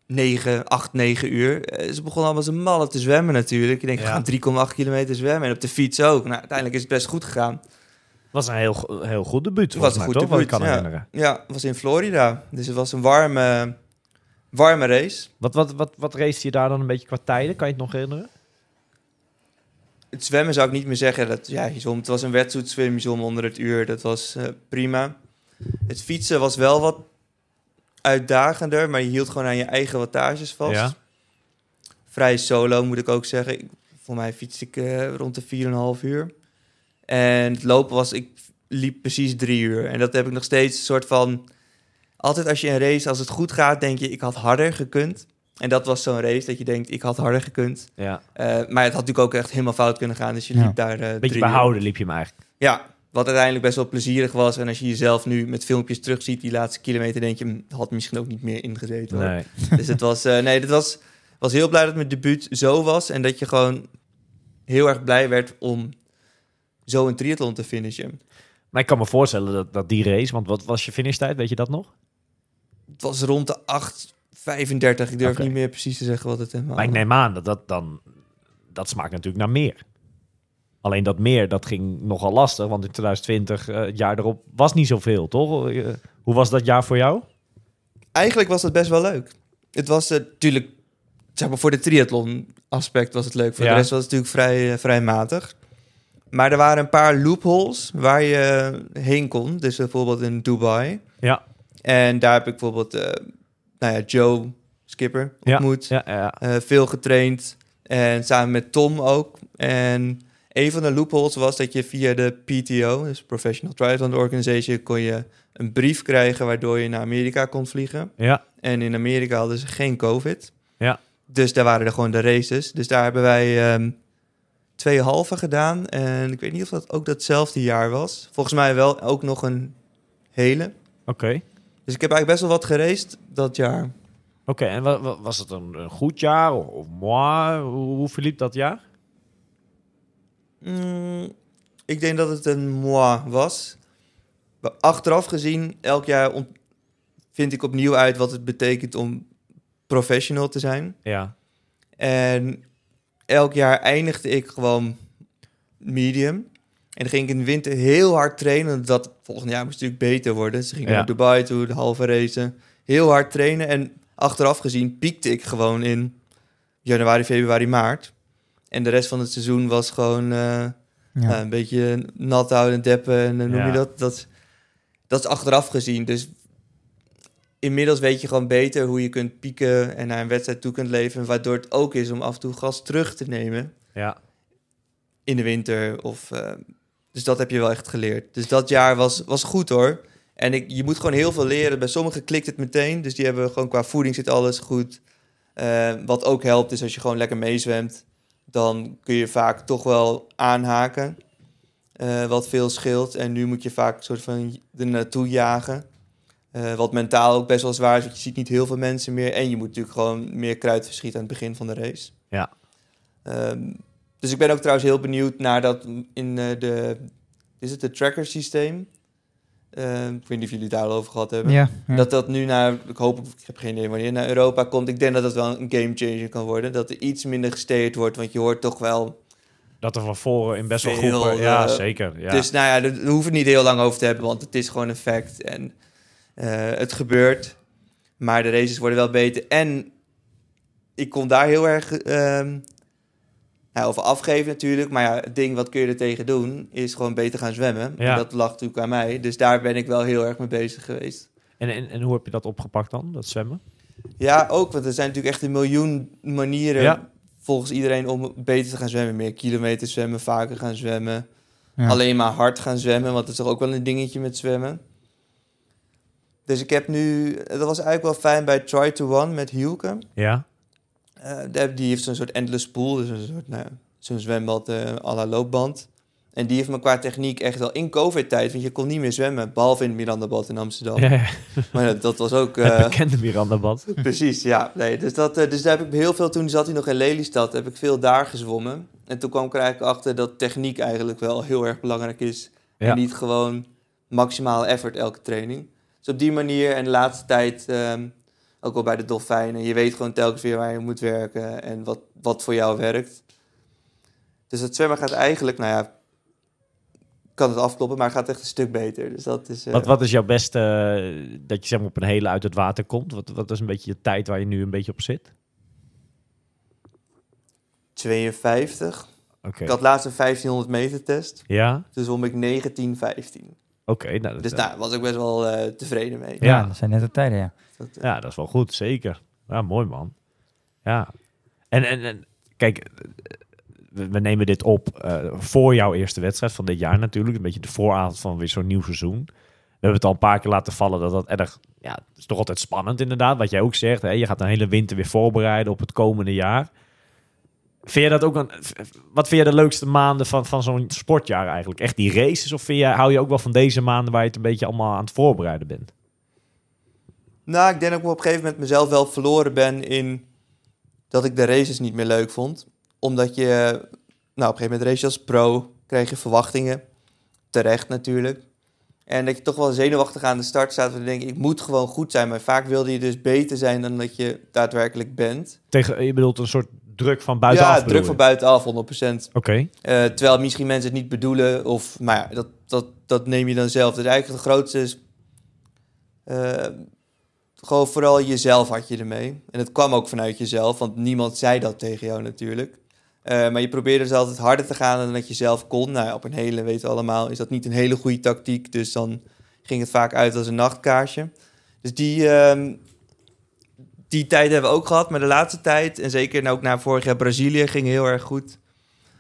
9, 8, 9 uur. Ze begonnen allemaal zijn mallen te zwemmen natuurlijk. Je denkt, we Ja. gaan 3,8 kilometer zwemmen. En op de fiets ook. Nou, uiteindelijk is het best goed gegaan. was een heel, heel goed debuut, Het was een goed debuut, kan ja. herinneren. Ja, het was in Florida. Dus het was een warme, warme race. Wat, wat, wat, wat race je daar dan een beetje qua tijden? Kan je het nog herinneren? Het zwemmen zou ik niet meer zeggen. Dat, ja, je zwom, het was een wetsuitswim, je zwom onder het uur. Dat was eh, prima. Het fietsen was wel wat uitdagender, maar je hield gewoon aan je eigen wattages vast. Ja. vrij solo, moet ik ook zeggen. Ik, voor mij fiets ik eh, rond de 4,5 uur. En het lopen was, ik liep precies drie uur. En dat heb ik nog steeds een soort van... Altijd als je een race, als het goed gaat, denk je, ik had harder gekund. En dat was zo'n race dat je denkt, ik had harder gekund. Ja. Eh, maar het had natuurlijk ook echt helemaal fout kunnen gaan. Dus je Ja. liep daar eh Beetje uur. behouden liep je hem eigenlijk. Ja, wat uiteindelijk best wel plezierig was. En als je jezelf nu met filmpjes terugziet, die laatste kilometer, denk je, "Hm, had misschien ook niet meer ingezeten. hoor." Nee. Dus het was, eh, nee, het was, was heel blij dat mijn debuut zo was. En dat je gewoon heel erg blij werd om zo een triathlon te finishen. Maar ik kan me voorstellen dat, dat die race, want wat was je finishtijd, weet je dat nog? Het was rond de 8,35. Ik durf niet meer precies te zeggen wat het helemaal Maar ik neem aan dat dat dan, dat smaakt natuurlijk naar meer. Alleen dat meer, dat ging nogal lastig, want in 2020, eh, het jaar erop, was niet zoveel, toch? Eh, Hoe was dat jaar voor jou? Eigenlijk was het best wel leuk. Het was natuurlijk, zeg maar voor de triathlon aspect was het leuk. Voor Ja. de rest was het natuurlijk vrij, eh, vrij matig. Maar er waren een paar loopholes waar je heen kon. Dus bijvoorbeeld in Dubai. Ja. En daar heb ik bijvoorbeeld, nou ja, Joe Skipper Ja. ontmoet. Ja, ja. Eh, veel getraind. En samen met Tom ook. En een van de loopholes was dat je via de PTO, dus Professional Triathlon Organization, kon je een brief krijgen waardoor je naar Amerika kon vliegen. ja. En in Amerika hadden ze geen COVID. Ja. Dus daar waren er gewoon de races. Dus daar hebben wij ehm, twee halve gedaan. En ik weet niet of dat ook datzelfde jaar was. Volgens mij wel ook nog een hele. Oké. Dus ik heb eigenlijk best wel wat geraced dat jaar. Oké, en wa- wa- was het een, een goed jaar of, of moi? Hoe, hoe verliep dat jaar? Mm, ik denk dat het een moi was. Maar Achteraf gezien, elk jaar vind ik opnieuw uit wat het betekent om professional te zijn. Ja. En elk jaar eindigde ik gewoon medium. En dan ging ik in de winter heel hard trainen. Dat volgend jaar moest natuurlijk beter worden. Ze gingen Ja. naar Dubai toe, de halve race. Heel hard trainen. En achteraf gezien piekte ik gewoon in januari, februari, maart. En de rest van het seizoen was gewoon eh, Ja. nou, een beetje nat houden en deppen. En dan noem Ja. je dat? Dat, dat is achteraf gezien. Dus inmiddels weet je gewoon beter hoe je kunt pieken en naar een wedstrijd toe kunt leven. Waardoor het ook is om af en toe gas terug te nemen Ja. in de winter. Of, eh, dus dat heb je wel echt geleerd. Dus dat jaar was, was goed hoor. En ik, je moet gewoon heel veel leren. Bij sommigen klikt het meteen. Dus die hebben gewoon qua voeding zit alles goed. Eh, wat ook helpt is als je gewoon lekker meezwemt. Dan kun je vaak toch wel aanhaken. eh, wat veel scheelt. En nu moet je vaak een soort van er naartoe jagen. Eh, wat mentaal ook best wel zwaar is. Want je ziet niet heel veel mensen meer. En je moet natuurlijk gewoon meer kruid verschieten aan het begin van de race. Ja. Ehm, dus ik ben ook trouwens heel benieuwd naar dat in eh, de... Is het het tracker systeem? Ehm, ik weet niet of jullie het daar al over gehad hebben. Ja, ja. Dat dat nu naar, ik hoop, ik heb geen idee wanneer, naar Europa komt. Ik denk dat dat wel een game changer kan worden. Dat er iets minder gesteerd wordt, want je hoort toch wel... Dat er van voren in best wel groepen... Ja, eh, zeker. Ja. Dus nou ja, daar hoeven we het niet heel lang over te hebben, want het is gewoon een fact. En eh, het gebeurt, maar de races worden wel beter. En ik kon daar heel erg ehm, nou, over afgeven natuurlijk. Maar ja, het ding wat kun je er tegen doen, is gewoon beter gaan zwemmen. Ja. En dat lag natuurlijk aan mij. Dus daar ben ik wel heel erg mee bezig geweest. En, en, en hoe heb je dat opgepakt dan, dat zwemmen? Ja, ook, want er zijn natuurlijk echt een miljoen manieren Ja. volgens iedereen om beter te gaan zwemmen. Meer kilometers zwemmen, vaker gaan zwemmen. Ja. Alleen maar hard gaan zwemmen, want dat is toch ook wel een dingetje met zwemmen. Dus ik heb nu, dat was eigenlijk wel fijn bij Try to One met Hielke. Ja. Eh, die- heeft zo'n soort endless pool, dus een soort, nou, ja, zo'n zwembad eh à la loopband. En die heeft me qua techniek echt wel in covid-tijd, want je kon niet meer zwemmen, behalve in het Mirandabad in Amsterdam. ja. Maar dat, dat was ook... Het eh, bekende Mirandabad. Precies, ja. Nee, dus, dat, dus daar heb ik heel veel, toen zat hij nog in Lelystad, heb ik veel daar gezwommen. En toen kwam ik er eigenlijk achter dat techniek eigenlijk wel heel erg belangrijk is. Ja. En niet gewoon maximaal effort elke training. Dus op die manier en de laatste tijd, ehm, ook wel bij de dolfijnen, je weet gewoon telkens weer waar je moet werken en wat, wat voor jou werkt. Dus het zwemmen gaat eigenlijk, nou ja, kan het afkloppen, maar gaat echt een stuk beter. Dus dat is... eh, Wat, wat is jouw beste, eh, dat je zeg maar op een hele uit het water komt? Wat, wat is een beetje je tijd waar je nu een beetje op zit? 52. Oké. Ik had laatst een 1500 meter test. Ja? Toen zwom ik 19, 15. Oké. nou, dat, Dus daar was ik best wel eh, tevreden mee. Ja, Ja. dat zijn net de tijden, ja. Eh, Ja, dat is wel goed, zeker. Ja, mooi man. Ja. En, en, en kijk, we, we nemen dit op eh, voor jouw eerste wedstrijd van dit jaar natuurlijk. Een beetje de vooravond van weer zo'n nieuw seizoen. We hebben het al een paar keer laten vallen dat dat erg... Ja, het is toch altijd spannend inderdaad. Wat jij ook zegt, hè? je gaat een hele winter weer voorbereiden op het komende jaar. Vind je dat ook een... Wat vind je de leukste maanden van, van zo'n sportjaar eigenlijk? Echt die races? Of vind je, hou je ook wel van deze maanden waar je het een beetje allemaal aan het voorbereiden bent? Nou, ik denk dat ik op een gegeven moment mezelf wel verloren ben in dat ik de races niet meer leuk vond. Omdat je, nou, op een gegeven moment race als pro, krijg je verwachtingen. Terecht natuurlijk. En dat je toch wel zenuwachtig aan de start staat. En denk ik, ik moet gewoon goed zijn. Maar vaak wilde je dus beter zijn dan dat je daadwerkelijk bent. Tegen, je bedoelt een soort druk van buitenaf? ja, druk van buitenaf, 100%. Oké, Eh, terwijl misschien mensen het niet bedoelen. Of, maar ja, dat, dat, dat neem je dan zelf. Dus eigenlijk het grootste is... eh, gewoon vooral jezelf had je ermee. En het kwam ook vanuit jezelf. Want niemand zei dat tegen jou natuurlijk. Eh, maar je probeerde dus altijd harder te gaan dan dat je zelf kon. Nou, op een hele, weten we allemaal, is dat niet een hele goede tactiek. Dus dan ging het vaak uit als een nachtkaarsje. Dus die, ehm, die tijd hebben we ook gehad. Maar de laatste tijd, en zeker nou ook na vorig jaar Brazilië, ging heel erg goed.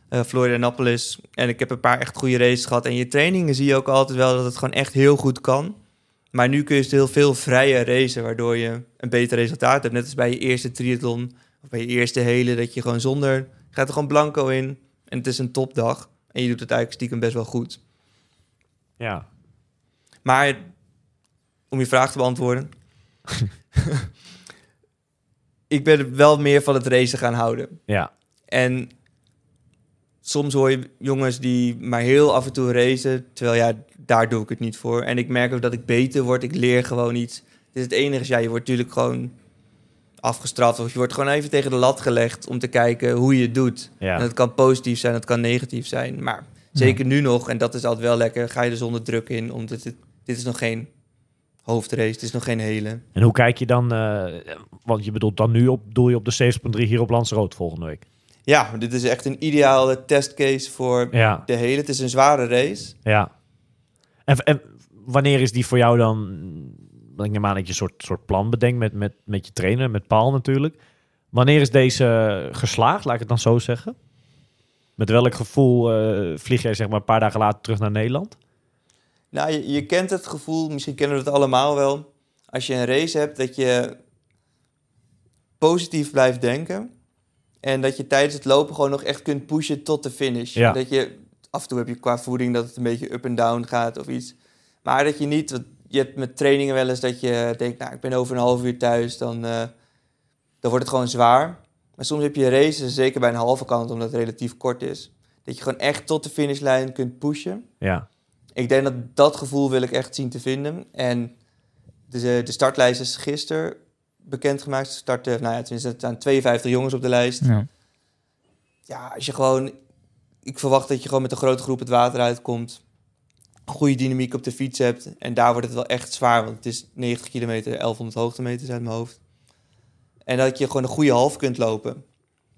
Eh Florianopolis. En ik heb een paar echt goede races gehad. En je trainingen zie je ook altijd wel dat het gewoon echt heel goed kan. Maar nu kun je dus heel veel vrijer racen, waardoor je een beter resultaat hebt. Net als bij je eerste triathlon of bij je eerste hele, dat je gewoon zonder... Je gaat er gewoon blanco in en het is een topdag. En je doet het eigenlijk stiekem best wel goed. ja. Maar om je vraag te beantwoorden. ik ben wel meer van het racen gaan houden. Ja, En soms hoor je jongens die maar heel af en toe racen, terwijl ja, daar doe ik het niet voor. En ik merk ook dat ik beter word, ik leer gewoon iets. Het is het enige, is, ja, je wordt natuurlijk gewoon afgestraft of je wordt gewoon even tegen de lat gelegd om te kijken hoe je het doet. ja. En dat kan positief zijn, dat kan negatief zijn, maar zeker nu nog, en dat is altijd wel lekker, ga je er zonder druk in, omdat dit, dit is nog geen hoofdrace, dit is nog geen hele. En hoe kijk je dan, eh, want je bedoelt dan nu op, doel je op de 70.3 hier op Lanzarote volgende week? Ja, dit is echt een ideale testcase voor Ja, de hele. Het is een zware race. ja. En, en wanneer is die voor jou dan, ik neem aan dat je een soort, soort plan bedenkt met, met, met je trainer, met Paul natuurlijk. Wanneer is deze geslaagd, laat ik het dan zo zeggen? Met welk gevoel eh, vlieg jij zeg maar een paar dagen later terug naar Nederland? Nou, je, je kent het gevoel, misschien kennen we het allemaal wel. Als je een race hebt, dat je positief blijft denken. En dat je tijdens het lopen gewoon nog echt kunt pushen tot de finish. Ja. Dat je, af en toe heb je qua voeding dat het een beetje up en down gaat of iets. Maar dat je niet, want je hebt met trainingen wel eens dat je denkt, nou, ik ben over een half uur thuis, dan, eh, dan wordt het gewoon zwaar. Maar soms heb je races, zeker bij een halve kant, omdat het relatief kort is, dat je gewoon echt tot de finishlijn kunt pushen. Ja, Ik denk dat dat gevoel wil ik echt zien te vinden. En de, de startlijst is gisteren bekendgemaakt. Starten, nou ja, tenminste, er staan 52 jongens op de lijst. Ja. Ja, als je gewoon... Ik verwacht dat je gewoon met een grote groep het water uitkomt. Goede dynamiek op de fiets hebt. En daar wordt het wel echt zwaar. Want het is 90 kilometer, 1100 hoogtemeters uit mijn hoofd. En dat je gewoon een goede half kunt lopen.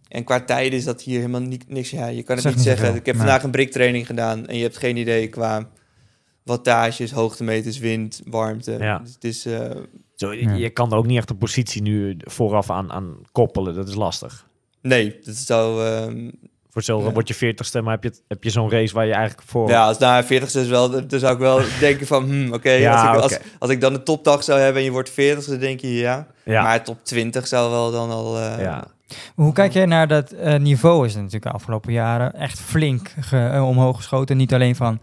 En qua tijden is dat hier helemaal ni- niks. Ja, je kan het niet zeggen. Ik heb nee. vandaag een briktraining gedaan. En je hebt geen idee qua wattages, hoogtemeters, wind, warmte. Ja. Dus het is... eh, Zo, Ja. je kan er ook niet echt een positie nu vooraf aan, aan koppelen. Dat is lastig. nee, dat zou... ehm, Voor hetzelfde Ja. word je veertigste, maar heb je, heb je zo'n race waar je eigenlijk voor... Ja, als na 40 is wel, dan zou ik wel denken van, hmm, oké, Ja, als, ik, als, ik dan de topdag zou hebben en je wordt 40, dan denk je ja. ja. Maar top 20 zou wel dan al. eh, ja. Hoe kijk jij naar dat eh, niveau? Is het natuurlijk de afgelopen jaren echt flink ge- eh, omhoog geschoten. Niet alleen van,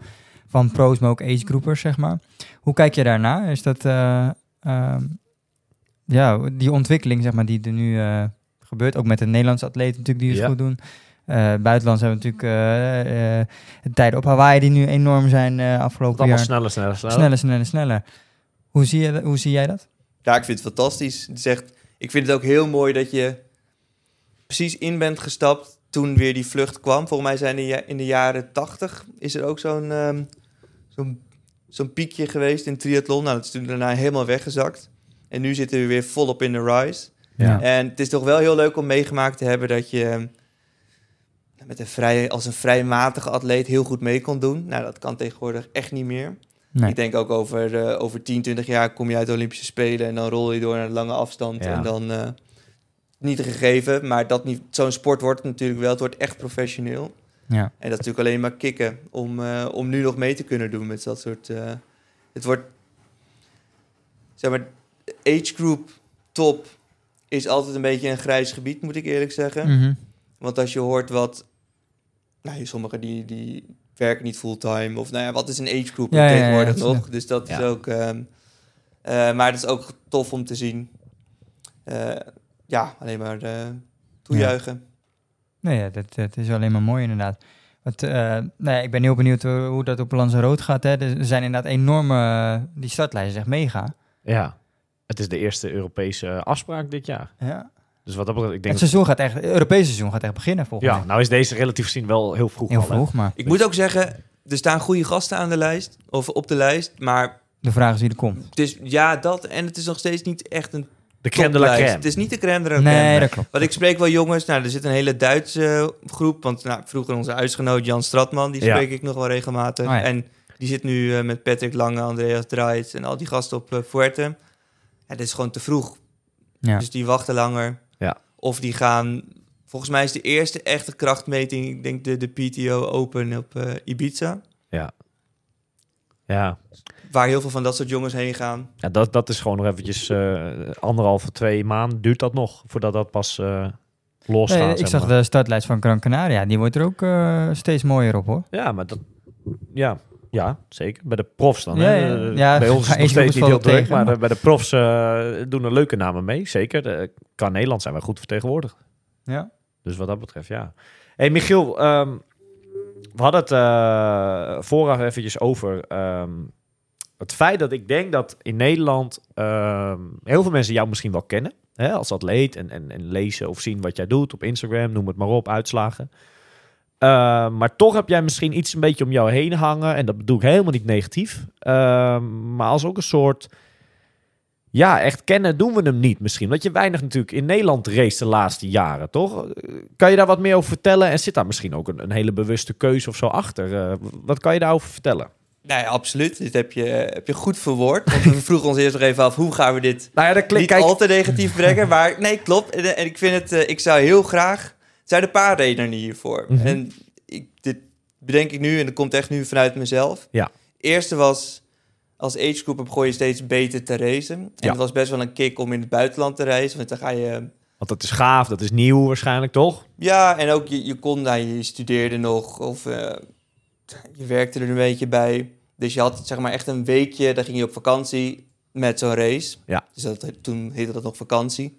van pro's, maar ook agegroepers, zeg maar. Hoe kijk je daarnaar? Is dat eh, ehm, ja, die ontwikkeling, zeg maar, die er nu eh, gebeurt? Ook met de Nederlandse atleten natuurlijk die het Ja. goed doen. Eh buitenlands hebben we natuurlijk eh, eh, de tijden op Hawaii die nu enorm zijn eh afgelopen allemaal jaar. sneller, sneller, sneller. Sneller, sneller, sneller. Hoe zie, je, hoe zie jij dat? Ja, ik vind het fantastisch. Het echt, ik vind het ook heel mooi dat je precies in bent gestapt toen weer die vlucht kwam. Volgens mij zijn in, de jaren 80 is er ook zo'n ehm, zo'n zo'n piekje geweest in triathlon. Nou, dat is toen daarna helemaal weggezakt. En nu zitten we weer volop in de rise. Ja. En het is toch wel heel leuk om meegemaakt te hebben dat je met een vrij, als een vrij matige atleet heel goed mee kon doen. Nou, dat kan tegenwoordig echt niet meer. Nee. Ik denk ook over, eh, over 10, 20 jaar kom je uit de Olympische Spelen en dan rol je door naar de lange afstand. Ja. En dan, eh, niet gegeven, maar dat niet, zo'n sport wordt het natuurlijk wel. Het wordt echt professioneel. Ja. En dat is natuurlijk alleen maar kicken om, eh, om nu nog mee te kunnen doen met dat soort. eh, het wordt, zeg maar, age group top is altijd een beetje een grijs gebied, moet ik eerlijk zeggen. Mhm. Want als je hoort wat, nou, sommigen die, die werken niet fulltime of nou ja, wat is een age group Ja, ja, ja, tegenwoordig dat is- nog? Dus dat is ook, ehm, eh, maar het is ook tof om te zien. Eh, ja, alleen maar eh, toejuichen. Nee, ja, dat, dat is alleen maar mooi inderdaad. Want, eh, nou ja, ik ben heel benieuwd hoe, hoe dat op Lanzarote gaat. Hè. Er zijn inderdaad enorme... eh, die startlijsten is echt mega. Ja. Het is de eerste Europese afspraak dit jaar. Ja. Dus wat dat betreft, ik Het denk... seizoen gaat echt... Het Europese seizoen gaat echt beginnen volgens Ja, mij. nou is deze relatief gezien wel heel vroeg Heel al, vroeg, maar Ik moet ook zeggen, er staan goede gasten aan de lijst, of op de lijst, maar de vraag is wie er komt. het is, ja, dat en het is nog steeds niet echt een De crème de la toplijst. crème. Het is niet de crème de la crème. Nee, dat klopt. Want ik spreek wel jongens, nou, er zit een hele Duitse groep, want nou, vroeger onze huisgenoot Jan Stratman, die Ja. spreek ik nog wel regelmatig. Oh ja. En die zit nu eh, met Patrick Lange, Andreas Draait en al die gasten op eh Fuerte. Ja, dit is gewoon te vroeg. Ja. Dus die wachten langer. Ja. Of die gaan, volgens mij is de eerste echte krachtmeting, ik denk de, de PTO Open op eh, Ibiza. Ja, Waar heel veel van dat soort jongens heen gaan. ja dat, dat is gewoon nog eventjes eh anderhalve, twee maanden duurt dat nog voordat dat pas eh los Nee, staat. ik zeg zag maar. de startlijst van Gran Canaria. Die wordt er ook eh, steeds mooier op, hoor. Ja, maar dat... Ja, ja, zeker. Bij de profs dan. Ja, hè. ja. Eh, Ja, bij ons is het nog steeds niet heel druk, tegen, maar, maar- bij de profs eh, doen er leuke namen mee. Zeker. De, qua Nederland zijn wij goed vertegenwoordigd. Ja. Dus wat dat betreft, ja. hey, Michiel, ehm, we hadden het eh, vooraf eventjes over ehm, het feit dat ik denk dat in Nederland ehm, heel veel mensen jou misschien wel kennen. Hè, als atleet en, en, en lezen of zien wat jij doet op Instagram, noem het maar op, uitslagen. Ehm, maar toch heb jij misschien iets een beetje om jou heen hangen. En dat bedoel ik helemaal niet negatief. Ehm, maar als ook een soort... Ja, echt kennen doen we hem niet misschien. Want je weinig natuurlijk in Nederland race de laatste jaren, toch? Eh, Kan je daar wat meer over vertellen? En zit daar misschien ook een, hele bewuste keuze of zo achter? Eh, wat kan je daarover vertellen? Nee, absoluut. Dit heb je, heb je goed verwoord. Want we vroegen ons eerst nog even af, hoe gaan we dit Nou ja, dat niet klinkt... Kijk, al te negatief brengen, maar nee, klopt. En, en ik vind het, eh, ik zou heel graag. Er zijn een paar redenen hiervoor. Mhm. En ik, dit bedenk ik nu en dat komt echt nu vanuit mezelf. Ja. Eerste was, als age group begon je steeds beter te racen. En Ja. het was best wel een kick om in het buitenland te racen, want dan ga je... want dat is gaaf, dat is nieuw waarschijnlijk, toch? Ja, en ook je, je kon, nou, je studeerde nog of eh, je werkte er een beetje bij. Dus je had zeg maar echt een weekje, dan ging je op vakantie met zo'n race. Ja. Dus dat, toen heette dat nog vakantie.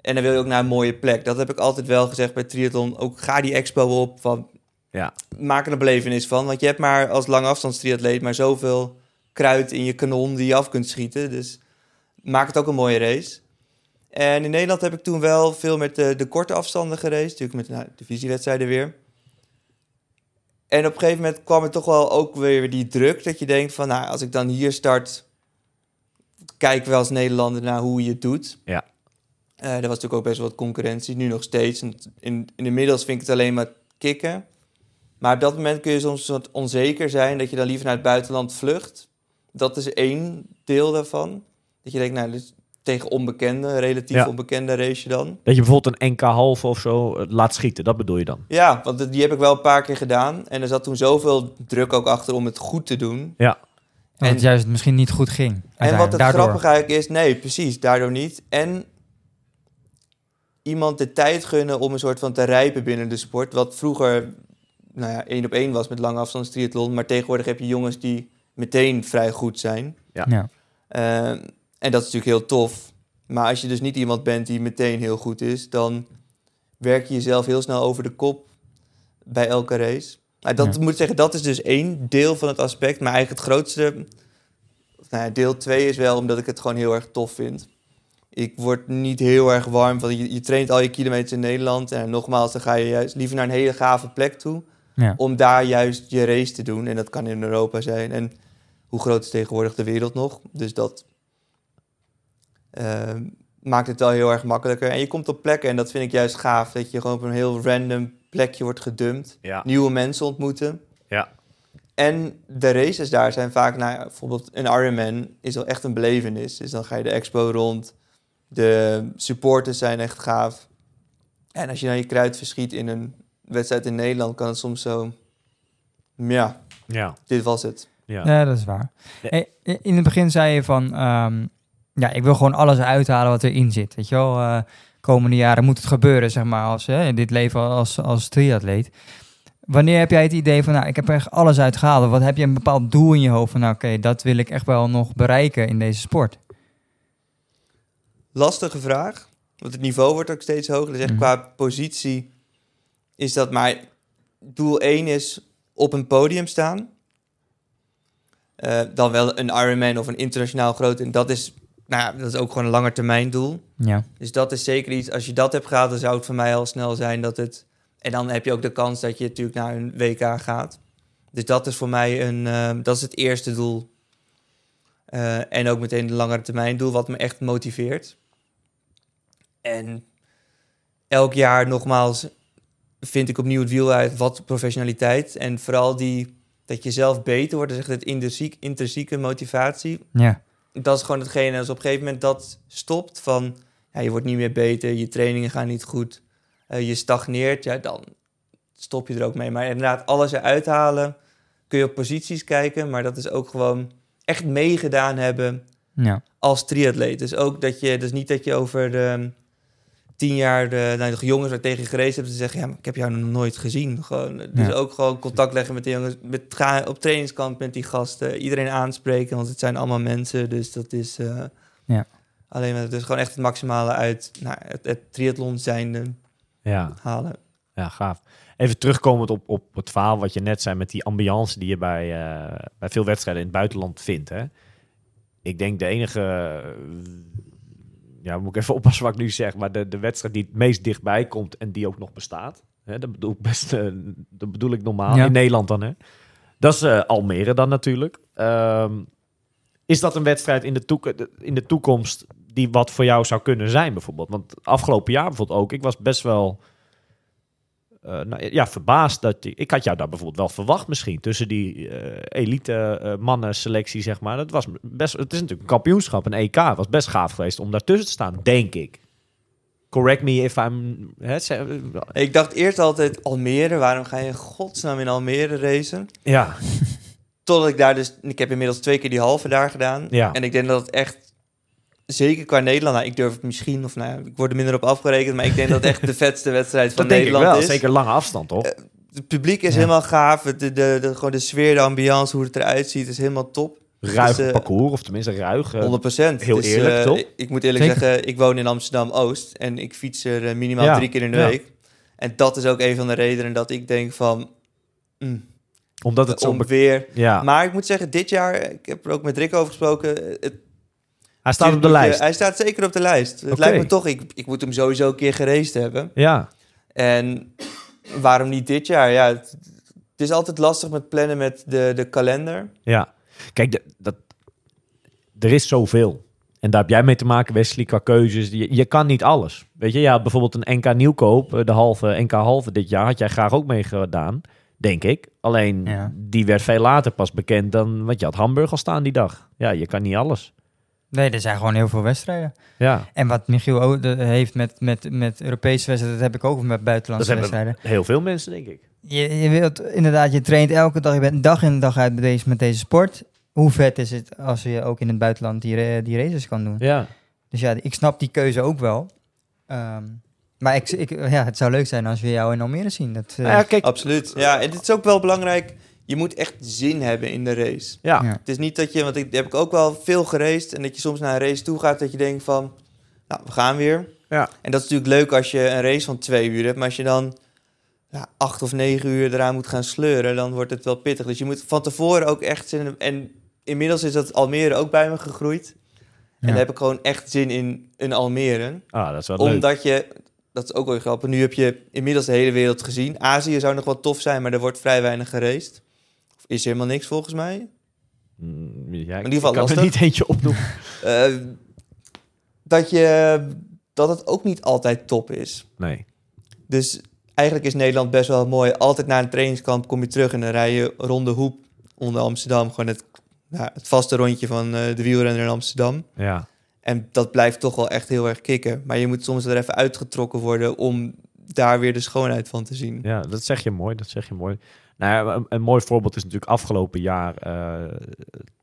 En dan wil je ook naar een mooie plek. Dat heb ik altijd wel gezegd bij triathlon. Ook ga die expo op, van, Ja. maak er een belevenis van. Want je hebt maar als langafstandstriatleet maar zoveel kruid in je kanon die je af kunt schieten. Dus maak het ook een mooie race. En in Nederland heb ik toen wel veel met de, de korte afstanden geraced. Natuurlijk met nou, divisiewedstrijden weer. En op een gegeven moment kwam er toch wel ook weer die druk dat je denkt van... Nou, als ik dan hier start, kijken we als Nederlander naar hoe je het doet. Ja. Eh, er was natuurlijk ook best wel wat concurrentie, nu nog steeds. En in, in inmiddels vind ik het alleen maar kicken. Maar op dat moment kun je soms wat onzeker zijn... dat je dan liever naar het buitenland vlucht. Dat is één deel daarvan. Dat je denkt, nou, dus tegen onbekende, relatief Ja. onbekende race je dan. Dat je bijvoorbeeld een NK halve of zo eh, laat schieten, dat bedoel je dan? Ja, want die heb ik wel een paar keer gedaan. En er zat toen zoveel druk ook achter om het goed te doen. Ja. En het juist misschien niet goed ging. En wat het Daardoor. grappige eigenlijk is, nee, precies, daardoor niet. En iemand de tijd gunnen om een soort van te rijpen binnen de sport. Wat vroeger, nou ja, één op één was met lange afstandstriathlon. Maar tegenwoordig heb je jongens die meteen vrij goed zijn. Ja. Ja. Eh, en dat is natuurlijk heel tof. Maar als je dus niet iemand bent die meteen heel goed is, dan werk je jezelf heel snel over de kop bij elke race. Nou, dat Ja. moet ik zeggen, dat is dus één deel van het aspect. Maar eigenlijk het grootste, nou ja, deel twee is wel omdat ik het gewoon heel erg tof vind. Ik word niet heel erg warm van je, je traint al je kilometers in Nederland. En nogmaals, dan ga je juist liever naar een hele gave plek toe Ja. om daar juist je race te doen. En dat kan in Europa zijn. En hoe groot is tegenwoordig de wereld nog? Dus dat maakt het wel heel erg makkelijker. En je komt op plekken, en dat vind ik juist gaaf, dat je gewoon op een heel random plekje wordt gedumpt. Ja. Nieuwe mensen ontmoeten. Ja. En de races daar zijn vaak, nou bijvoorbeeld een Ironman is wel echt een belevenis. Dus dan ga je de expo rond, De supporters zijn echt gaaf. En als je dan je kruid verschiet in een wedstrijd in Nederland, kan het soms zo... Ja, Ja. dit was het. Ja. Ja, dat is waar. Ja. Hey, i- in het begin zei je van, ehm, ja, ik wil gewoon alles uithalen wat erin zit. Weet je wel, Eh, komende jaren moet het gebeuren, zeg maar, als, hè, in dit leven als, als triatleet. Wanneer heb jij het idee van, nou, ik heb er echt alles uitgehaald? Wat heb je een bepaald doel in je hoofd van, nou, oké, dat wil ik echt wel nog bereiken in deze sport? Lastige vraag. Want het niveau wordt ook steeds hoger. Dus echt Mhm. qua positie is dat maar... Doel 1 is op een podium staan. Eh, dan wel een Ironman of een internationaal groot. En dat is, nou ja, dat is ook gewoon een langetermijn doel. Ja, Dus dat is zeker iets. Als je dat hebt gehaald, dan zou het voor mij al snel zijn dat het... En dan heb je ook de kans dat je natuurlijk naar een WK gaat. Dus dat is voor mij een... eh, dat is het eerste doel. Eh, en ook meteen de langere termijn doel, wat me echt motiveert. En elk jaar nogmaals vind ik opnieuw het wiel uit wat professionaliteit. En vooral die dat je zelf beter wordt, dat is echt het intrinsiek, intrinsieke motivatie ja, dat is gewoon hetgene. Als op een gegeven moment dat stopt van... Ja, je wordt niet meer beter, je trainingen gaan niet goed, eh, je stagneert, ja, dan stop je er ook mee. Maar inderdaad, alles eruit halen, kun je op posities kijken, maar dat is ook gewoon echt meegedaan hebben ja, als triatleet. Dus ook dat je, dus niet dat je over ehm, tien jaar de, nou, de jongens waar tegen gereden hebt te zeggen, ja, maar ik heb jou nog nooit gezien. Gewoon, dus Ja. ook gewoon contact leggen met de jongens, met, ga op trainingskamp met die gasten, iedereen aanspreken, want het zijn allemaal mensen, dus dat is eh, Ja. alleen maar dus gewoon echt het maximale uit nou, het, het triathlon zijnde Ja. halen. Ja, gaaf. Even terugkomend op, op het verhaal wat je net zei met die ambiance die je bij, eh, bij veel wedstrijden in het buitenland vindt. Hè? Ik denk de enige, eh, ja, moet ik even oppassen wat ik nu zeg, maar de, de wedstrijd die het meest dichtbij komt en die ook nog bestaat. Hè? Dat, bedoel ik best, eh, dat bedoel ik normaal, Ja. in Nederland dan. Hè? Dat is eh, Almere dan natuurlijk. Ehm, is dat een wedstrijd in de, toek- in de toekomst die wat voor jou zou kunnen zijn bijvoorbeeld? Want afgelopen jaar bijvoorbeeld ook, ik was best wel nou, ja, verbaasd dat die, ik had jou daar bijvoorbeeld wel verwacht misschien tussen die eh, elite eh, mannen selectie zeg maar. Dat was best, het is natuurlijk een kampioenschap, een EK, Het was best gaaf geweest om daartussen te staan, denk ik. Correct me if I'm. Ik dacht eerst altijd Almere, waarom ga je in godsnaam in Almere racen? ja, Totdat ik daar dus, ik heb inmiddels twee keer die halve daar gedaan. Ja. En ik denk dat het echt, zeker qua Nederland, nou, ik durf het misschien, of nou, ik word er minder op afgerekend, maar ik denk dat het echt de vetste wedstrijd van dat denk ik Nederland wel. is. Zeker lange afstand, toch? Het publiek is Ja. helemaal gaaf, de, de, de, gewoon de sfeer, de ambiance, hoe het eruit ziet, is helemaal top. 100%. ruig dus, eh, parcours, of tenminste ruig. eh, 100%. heel Dus, eerlijk, eh, toch? Ik, moet eerlijk Zeker. zeggen, ik woon in Amsterdam-Oost en ik fiets er eh, minimaal Ja, drie keer in de ja. week. En dat is ook een van de redenen dat ik denk van, mm, omdat het zo... om weer... ja, Maar ik moet zeggen, dit jaar, ik heb er ook met Rick over gesproken, het, hij staat op de Tuurlijk, lijst. eh, Hij staat zeker op de lijst. Het lijkt me toch, ik, ik moet hem sowieso een keer geraced hebben. Ja, En waarom niet dit jaar? Ja, het, het is altijd lastig met plannen met de, de kalender. Ja, kijk, de- dat, er is zoveel. En daar heb jij mee te maken, Wesley, qua keuzes. Je, je kan niet alles. Weet je, ja, bijvoorbeeld een NK nieuwkoop, eh, de halve NK halve dit jaar, had jij graag ook meegedaan, denk ik. Alleen, Ja. die werd veel later pas bekend dan, want je had Hamburg al staan die dag. Ja, je kan niet alles. Nee, er zijn gewoon heel veel wedstrijden. Ja, En wat Michiel ook de- heeft met, met, met Europese wedstrijden, dat heb ik ook met dat buitenlandse hebben wedstrijden. heel veel mensen, denk ik. Je, je wilt inderdaad, je traint elke dag, je bent dag in dag uit met deze, met deze sport. Hoe vet is het als je ook in het buitenland die, die races kan doen? Ja, Dus ja, ik snap die keuze ook wel. Ehm, maar ik, ik, ja, het zou leuk zijn als we jou in Almere zien. Dat, eh, Nou ja kijk, Absoluut. Ja, en het is ook wel belangrijk. Je moet echt zin hebben in de race. ja, ja. Het is niet dat je, want ik heb ik ook wel veel geraced. En dat je soms naar een race toe gaat dat je denkt van, nou, we gaan weer. Ja. En dat is natuurlijk leuk als je een race van twee uur hebt. Maar als je dan ja, acht of negen uur eraan moet gaan sleuren, dan wordt het wel pittig. Dus je moet van tevoren ook echt zin in- En inmiddels is dat Almere ook bij me gegroeid. En dan heb ik gewoon echt zin in een Almere. ah, dat is wel leuk. Omdat je, dat is ook wel grappig, nu heb je inmiddels de hele wereld gezien. Azië zou nog wel tof zijn, maar er wordt vrij weinig geraced. Is helemaal niks volgens mij. Mm, Ja, in ieder geval ik kan er niet eentje opnoemen. Eh, dat, je, dat het ook niet altijd top is. Nee. Dus eigenlijk is Nederland best wel mooi. Altijd na een trainingskamp kom je terug en dan rij je ronde hoep onder Amsterdam. Gewoon het, nou, het vaste rondje van eh, de wielrenner in Amsterdam. Ja. En dat blijft toch wel echt heel erg kicken. Maar je moet soms er even uitgetrokken worden om daar weer de schoonheid van te zien. Ja, dat zeg je mooi. Dat zeg je mooi. Nou ja, een, een mooi voorbeeld is natuurlijk afgelopen jaar eh,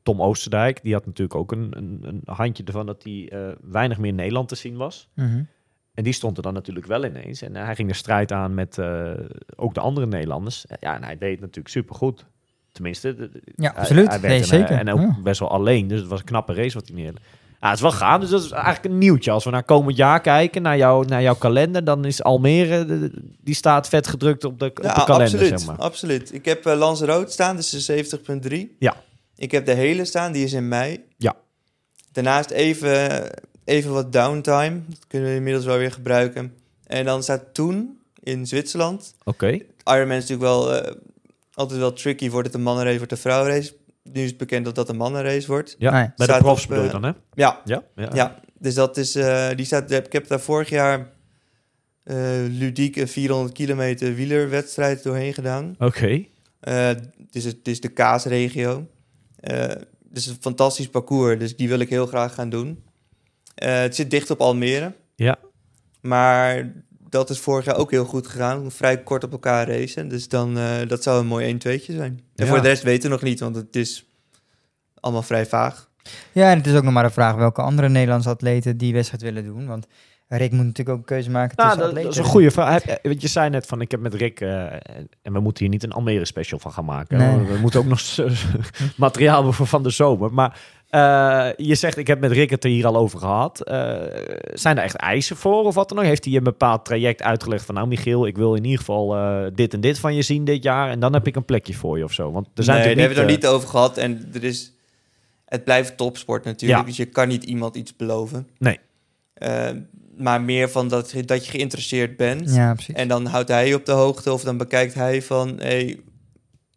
Tom Oosterdijk. Die had natuurlijk ook een, een, een handje ervan dat hij eh, weinig meer in Nederland te zien was. Mhm. En die stond er dan natuurlijk wel ineens. En eh, hij ging de strijd aan met ook de andere Nederlanders. Ja, en hij deed het natuurlijk supergoed. Tenminste, Ja, hij- absoluut. Hij Nee, werd zeker. En, en ook Ja. best wel alleen. Dus het was een knappe race wat hij neer. Ja, het is wel gaan. Dus dat is eigenlijk een nieuwtje. Als we naar komend jaar kijken, naar, jou, naar jouw kalender, dan is Almere, de- die staat vet gedrukt op de, op de kalender, absoluut, zeg maar. absoluut. Ik heb uh, Lanzarote staan, dus de 70.3. Ja. Ik heb de hele staan, die is in mei. Ja. Daarnaast even, even wat downtime. Dat kunnen we inmiddels wel weer gebruiken. En dan staat toen in Zwitserland. Oké. Ironman is natuurlijk wel eh, altijd wel tricky. Wordt het een mannenrace, wordt het een vrouwenrace? Nu is het bekend dat dat een mannenrace wordt. Ja, Nee. bij de profs op, bedoel je eh, dan, hè? Ja, Ja. ja. ja. dus dat is, eh, die staat, ik heb daar vorig jaar eh ludiek een 400 kilometer wielerwedstrijd doorheen gedaan. Oké. Eh, het, is het, is de Kaasregio. Eh het is een fantastisch parcours, dus die wil ik heel graag gaan doen. Eh, het zit dicht op Almere. Ja. Maar dat is vorig jaar ook heel goed gegaan. Vrij kort op elkaar racen. Dus dan, eh, dat zou een mooi 1-2'tje zijn. En Ja. voor de rest weten we nog niet, want het is allemaal vrij vaag. Ja, en het is ook nog maar de vraag welke andere Nederlandse atleten die wedstrijd willen doen. Want Rick moet natuurlijk ook een keuze maken Nou, tussen dat, dat is een goede vraag. Heb- Want je zei net van, ik heb met Rick... eh, en we moeten hier niet een Almere special van gaan maken. Nee. We moeten ook nog materiaal hebben voor van de zomer. Maar eh, je zegt, ik heb met Rick het er hier al over gehad. Eh, zijn er echt eisen voor of wat dan ook? Heeft hij een bepaald traject uitgelegd van... Nou, Michiel, ik wil in ieder geval eh, dit en dit van je zien dit jaar. En dan heb ik een plekje voor je of zo. Want er zijn nee, daar hebben we niet... het nog niet over gehad. En er is, het blijft topsport natuurlijk. Ja. Dus je kan niet iemand iets beloven. Nee. Eh, maar meer van dat, dat je geïnteresseerd bent. Ja, precies. En dan houdt hij je op de hoogte of dan bekijkt hij van... Hey,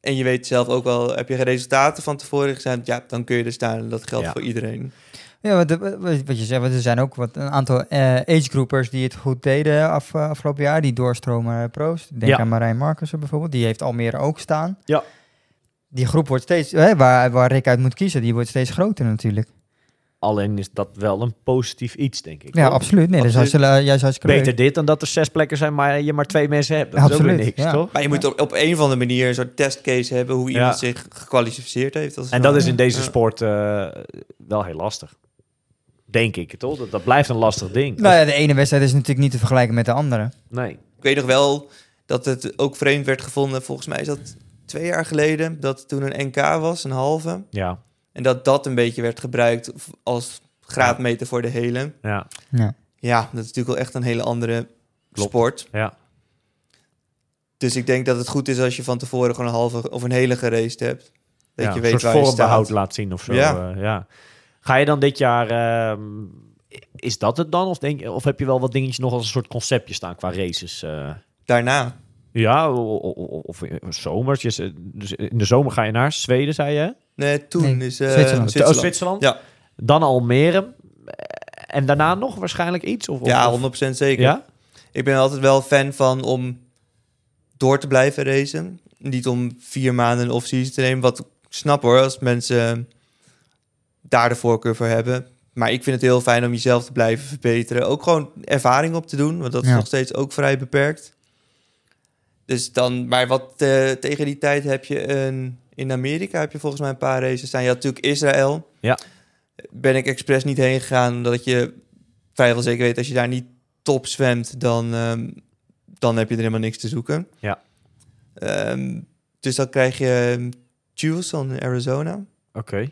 en je weet zelf ook wel, heb je resultaten van tevoren gezien? Ja, dan kun je er staan. En dat geldt Ja. voor iedereen. Ja, wat, wat wat je zegt, er zijn ook wat, een aantal eh agegroupers die het goed deden af, eh, afgelopen jaar. Die doorstromen naar pro's. Denk Ja. aan Marijn Markussen bijvoorbeeld. Die heeft Almere ook staan. Ja. Die groep wordt steeds, hè, waar, waar Rick uit moet kiezen, die wordt steeds groter natuurlijk. Alleen is dat wel een positief iets, denk ik. Ja, hoor. absoluut. Nee, hartstikke- juist hartstikke Beter leuk. dit dan dat er zes plekken zijn, maar je maar twee mensen hebt. Dat is ook weer niks, ja. toch? Maar je moet op, op een of andere manier een soort testcase hebben... hoe Ja. iemand zich gekwalificeerd heeft. als En dat is in deze Ja. sport eh, wel heel lastig. Denk ik, toch? Dat, dat blijft een lastig ding. Nou ja, de ene wedstrijd is natuurlijk niet te vergelijken met de andere. Nee. Ik weet nog wel dat het ook vreemd werd gevonden. Volgens mij is dat twee jaar geleden. Dat toen een NK was, een halve. Ja, En dat dat een beetje werd gebruikt als graadmeter voor de hele. ja, Ja. Ja, dat is natuurlijk wel echt een hele andere Klopt. sport. ja. Dus ik denk dat het goed is als je van tevoren gewoon een halve of een hele geraced hebt. Dat ja, je een weet soort waar je vormbehoud staat. laat zien of zo. Ja. eh, ja. Ga je dan dit jaar... ehm, is dat het dan? Of, denk, je- of heb je wel wat dingetjes nog als een soort conceptje staan qua races? eh? Daarna. ja, of, in zomers. Dus in de zomer ga je naar Zweden, zei je? Nee, toen Nee, is eh, Zwitserland. Oh, Zwitserland? Ja. Dan Almere. En daarna nog waarschijnlijk iets? Of, of- Ja, of- 100% zeker. Ja? Ik ben altijd wel fan van om door te blijven racen. Niet om vier maanden een off-season te nemen. Wat ik snap hoor, als mensen daar de voorkeur voor hebben. Maar ik vind het heel fijn om jezelf te blijven verbeteren. Ook gewoon ervaring op te doen, want dat is Ja. nog steeds ook vrij beperkt. Dus dan, maar wat eh, tegen die tijd heb je een... In Amerika heb je volgens mij een paar races staan. Je had natuurlijk Israël. Ja. Ben ik expres niet heen gegaan, omdat je vrijwel zeker weet... als je daar niet top zwemt, dan, ehm, dan heb je er helemaal niks te zoeken. Ja. Ehm, dus dan krijg je um, Tucson in Arizona. Oké.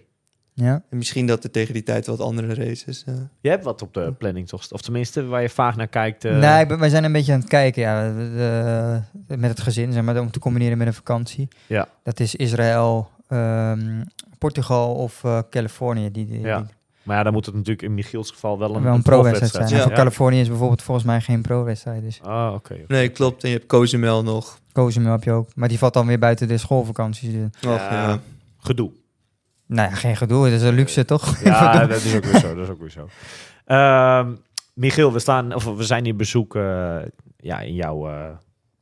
Ja. En misschien dat er tegen die tijd wat andere races... eh, Je hebt wat op de planning, toch? Of tenminste, waar je vaag naar kijkt. eh, Nee, wij zijn een beetje aan het kijken ja, de- de- met het gezin, zeg maar, om te combineren met een vakantie. Ja. Dat is Israël, ehm, Portugal of eh, Californië. Die, die, Ja, die- Maar ja, dan moet het natuurlijk in Michiels geval wel een, wel een pro-wedstrijd zijn. zijn. En Voor Californië is bijvoorbeeld volgens mij geen pro-wedstrijd. Dus Ah, oké. Nee, klopt. En je hebt Cozumel nog. Cozumel heb je ook. Maar die valt dan weer buiten de schoolvakanties. Dus, Och, Ja. ja. Gedoe. Nou ja, geen gedoe. Dat is een luxe, toch? Ja, dat is ook weer zo. Dat is ook weer zo. Ehm, Michiel, we, staan, of we zijn hier bezoek eh, ja, in jouw eh,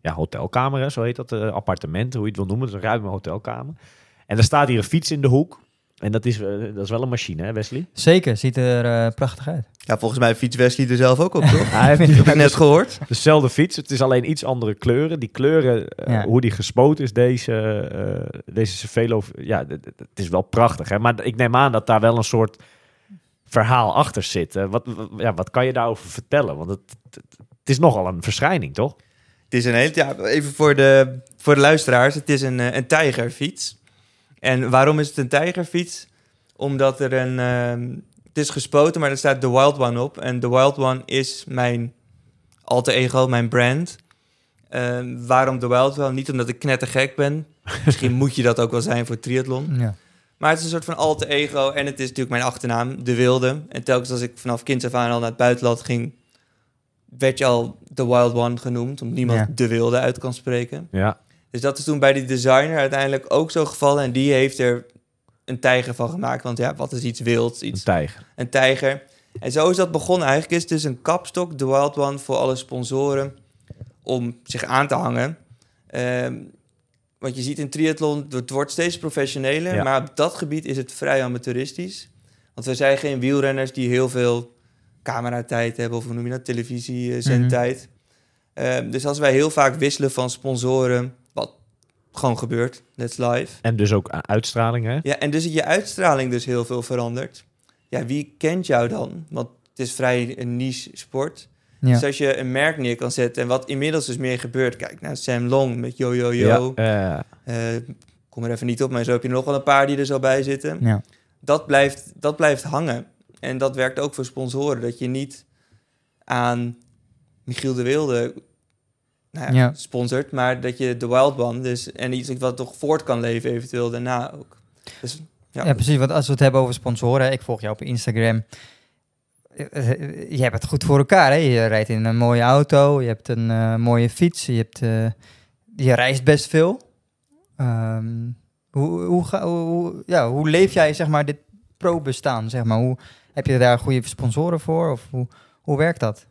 ja, hotelkamer, hè, zo heet dat, eh, appartement, hoe je het wil noemen. Het is een ruime hotelkamer. En er staat hier een fiets in de hoek. En dat is, eh, dat is wel een machine, hè Wesley? Zeker, ziet er eh, prachtig uit. Ja, volgens mij fietst Wesley er zelf ook op, toch? Hij heeft Heb ik net gehoord. dezelfde fiets. Het is alleen iets andere kleuren. Die kleuren, eh, Ja. hoe die gespoten is, deze, eh deze Cervelo, ja, het is wel prachtig. Hè? Maar ik neem aan dat daar wel een soort verhaal achter zit. Wat, wat- ja, wat kan je daarover vertellen? Want het, het, het is nogal een verschijning, toch? Het is een hele, ja, even voor de, voor de luisteraars. Het is een, een tijgerfiets. En waarom is het een tijgerfiets? Omdat er een, ehm, het is gespoten, maar er staat The Wild One op. En The Wild One is mijn alter ego, mijn brand. Ehm, waarom The Wild One? Niet omdat ik knettergek ben. Misschien moet je dat ook wel zijn voor triathlon. Ja. Maar het is een soort van alter ego. En het is natuurlijk mijn achternaam, De Wilde. En telkens als ik vanaf kind af aan al naar het buitenland ging... werd je al The Wild One genoemd. Omdat niemand Ja. De Wilde uit kan spreken. Ja. Dus dat is toen bij die designer uiteindelijk ook zo gevallen. En die heeft er een tijger van gemaakt. Want ja, wat is iets wilds? Een Iets, tijger. een tijger. En zo is dat begonnen. Eigenlijk is het dus een kapstok, The Wild One, voor alle sponsoren om zich aan te hangen. Ehm, want je ziet in triathlon, het wordt steeds professioneler. Ja. Maar op dat gebied is het vrij amateuristisch. Want we zijn geen wielrenners die heel veel cameratijd hebben... of hoe noem je dat, televisiezendtijd. Ehm, dus als wij heel vaak wisselen van sponsoren... wat gewoon gebeurt, that's live... En dus ook uitstraling, hè? ja, en dus je uitstraling dus heel veel verandert. Ja, wie kent jou dan? Want het is vrij een niche sport. Ja. Dus als je een merk neer kan zetten... en wat inmiddels dus meer gebeurt... kijk naar Sam Long met Yo Yo Yo. Ja, eh, Eh, kom er even niet op, maar zo heb je er nog wel een paar die er zo bij zitten. Ja. Dat, blijft, dat blijft hangen. En dat werkt ook voor sponsoren. Dat je niet aan Michiel de Wilde nou ja, sponsort... maar dat je de Wild One... Dus, en iets wat toch voort kan leven eventueel daarna ook. Dus Ja. Ja. precies. Want als we het hebben over sponsoren, ik volg jou op Instagram. Eh, eh, Je hebt het goed voor elkaar. Hè? Je rijdt in een mooie auto, je hebt een eh, mooie fiets, je, hebt, je reist best veel. Ehm, hoe, hoe, ga, hoe- ja, hoe leef jij zeg maar, dit pro-bestaan? Zeg maar? hoe, heb je daar goede sponsoren voor? Of hoe, hoe werkt dat?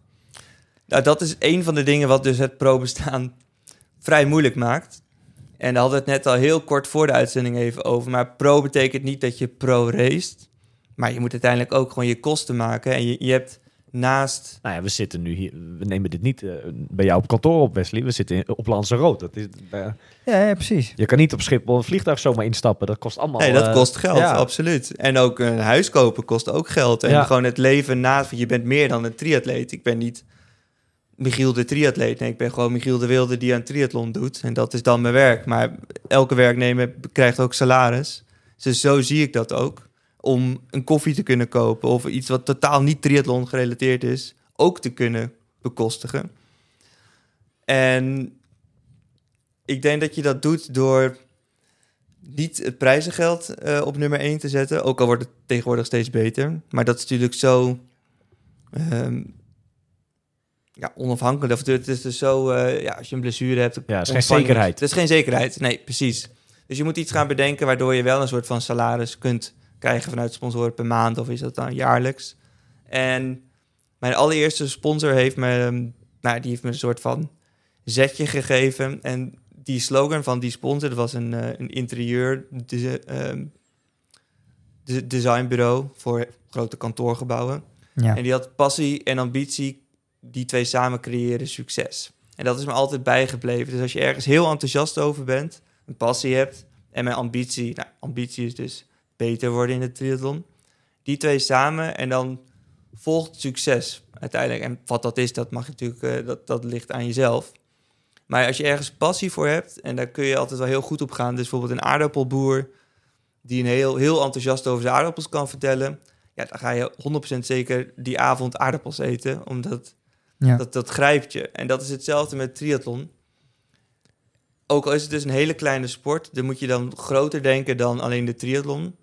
Nou, dat is een van de dingen wat dus het pro-bestaan vrij moeilijk maakt. En daar hadden we het net al heel kort voor de uitzending even over. Maar pro betekent niet dat je pro-raced. Maar je moet uiteindelijk ook gewoon je kosten maken. En je, je hebt naast... nou ja, we zitten nu hier. We nemen dit niet eh, bij jou op kantoor op, Wesley. We zitten in- op Lanzarote. Dat is, Ja, ja precies. je kan niet op Schiphol een vliegtuig zomaar instappen. Dat kost allemaal... Nee, dat eh, kost geld, ja. absoluut. En ook een huis kopen kost ook geld. En Ja. gewoon het leven naast... Want je bent meer dan een triatleet. Ik ben niet Michiel de triatleet. Nee, ik ben gewoon Michiel de Wilde die aan triathlon doet. En dat is dan mijn werk. Maar elke werknemer krijgt ook salaris. Dus zo zie ik dat ook. Om een koffie te kunnen kopen of iets wat totaal niet triathlon gerelateerd is, ook te kunnen bekostigen. En ik denk dat je dat doet door niet het prijzengeld eh, op nummer 1 te zetten. Ook al wordt het tegenwoordig steeds beter. Maar dat is natuurlijk zo ehm, ja, onafhankelijk. Of het is dus zo, eh, ja, als je een blessure hebt... Ja, het is geen zekerheid. Het is geen zekerheid, nee, precies. Dus je moet iets gaan bedenken waardoor je wel een soort van salaris kunt krijgen vanuit sponsoren per maand. Of is dat dan jaarlijks? En mijn allereerste sponsor heeft me, ehm, nou, die heeft me een soort van zetje gegeven. En die slogan van die sponsor, dat was een, eh, een interieur de, ehm, de- designbureau voor grote kantoorgebouwen. Ja. En die had passie en ambitie, die twee samen creëren succes. En dat is me altijd bijgebleven. Dus als je ergens heel enthousiast over bent, een passie hebt en mijn ambitie, nou, ambitie is dus beter worden in de triathlon. Die twee samen en dan volgt succes uiteindelijk. En wat dat is, dat mag natuurlijk, eh, dat, dat ligt aan jezelf. Maar als je ergens passie voor hebt, en daar kun je altijd wel heel goed op gaan. Dus bijvoorbeeld een aardappelboer die een heel, heel enthousiast over zijn aardappels kan vertellen. Ja, dan ga je 100% zeker die avond aardappels eten, omdat Ja. dat, dat grijpt je. En dat is hetzelfde met triathlon. Ook al is het dus een hele kleine sport, dan moet je dan groter denken dan alleen de triathlon.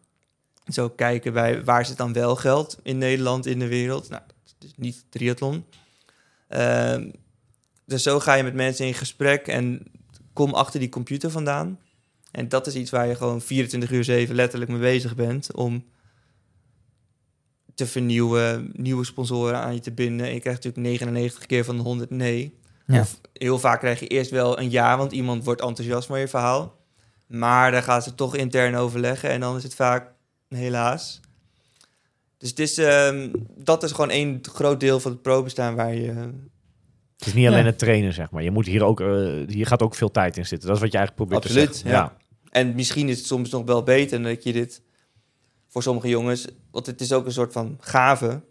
Zo kijken bij waar zit dan wel geld in Nederland, in de wereld. Nou, dat is niet triathlon. Ehm, dus zo ga je met mensen in gesprek en kom achter die computer vandaan. En dat is iets waar je gewoon 24 uur 7 letterlijk mee bezig bent om te vernieuwen, nieuwe sponsoren aan je te binden. En je krijgt natuurlijk 99 keer van de 100 nee. Ja. Of heel vaak krijg je eerst wel een ja, want iemand wordt enthousiast van je verhaal. Maar dan gaan ze toch intern overleggen en dan is het vaak helaas. Dus het is, ehm, dat is gewoon één groot deel van het pro-bestaan waar je... Het is niet alleen Ja. het trainen, zeg maar. Je moet hier ook, eh, hier gaat ook veel tijd in zitten. Dat is wat je eigenlijk probeert Absoluut, te zeggen. ja. En misschien is het soms nog wel beter dat je dit voor sommige jongens, want het is ook een soort van gave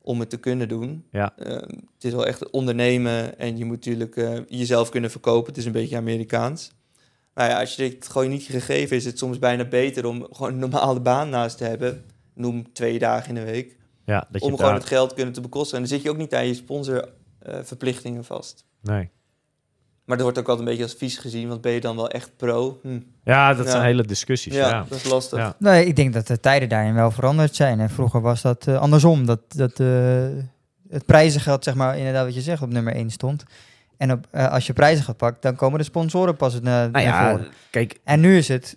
om het te kunnen doen. Ja. Eh, het is wel echt ondernemen en je moet natuurlijk eh, jezelf kunnen verkopen. Het is een beetje Amerikaans. Nou ja, als je dit gewoon niet gegeven is, is het soms bijna beter om gewoon een normale baan naast te hebben. Noem twee dagen in de week. Ja, dat je om gewoon daar- het geld kunnen te bekosten. En dan zit je ook niet aan je sponsorverplichtingen vast. Nee. Maar dat wordt ook altijd een beetje als vies gezien, want ben je dan wel echt pro? Hm. Ja, dat Ja. zijn hele discussies. Ja, Ja. dat is lastig. Ja. Nee, ik denk dat de tijden daarin wel veranderd zijn. En vroeger was dat eh, andersom. Dat, dat eh, het prijzengeld, zeg maar, inderdaad wat je zegt, op nummer 1 stond. En op, eh, als je prijzen gaat pakken, dan komen de sponsoren pas naar, Nou naar ja, voren. kijk, En nu is het...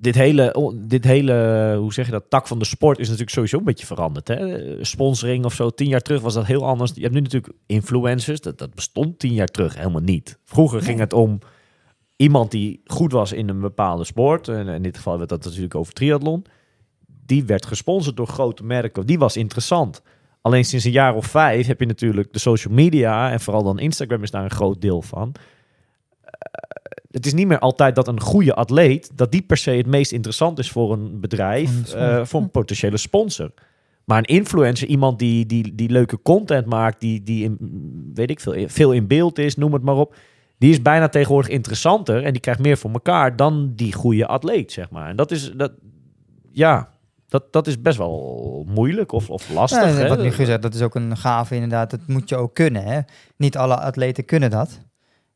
dit hele, dit hele, hoe zeg je dat, tak van de sport is natuurlijk sowieso een beetje veranderd. Hè? Sponsoring of zo, tien jaar terug was dat heel anders. Je hebt nu natuurlijk influencers, dat, dat bestond tien jaar terug helemaal niet. Vroeger ging het om iemand die goed was in een bepaalde sport. En in dit geval werd dat natuurlijk over triathlon. Die werd gesponsord door grote merken. Die was interessant. Alleen sinds een jaar of vijf heb je natuurlijk de social media en vooral dan Instagram is daar een groot deel van. Het is niet meer altijd dat een goede atleet, dat die per se het meest interessant is voor een bedrijf, Voor een eh, voor een potentiële sponsor. Maar een influencer, iemand die, die, die leuke content maakt, die, die in, weet ik veel, veel in beeld is, noem het maar op. Die is bijna tegenwoordig interessanter en die krijgt meer voor elkaar dan die goede atleet, zeg maar. En dat is, dat, ja, dat, dat is best wel moeilijk of, of lastig. Ja, hè? wat nu gezegd, dat is ook een gave inderdaad. Dat moet je ook kunnen. Hè? Niet alle atleten kunnen dat.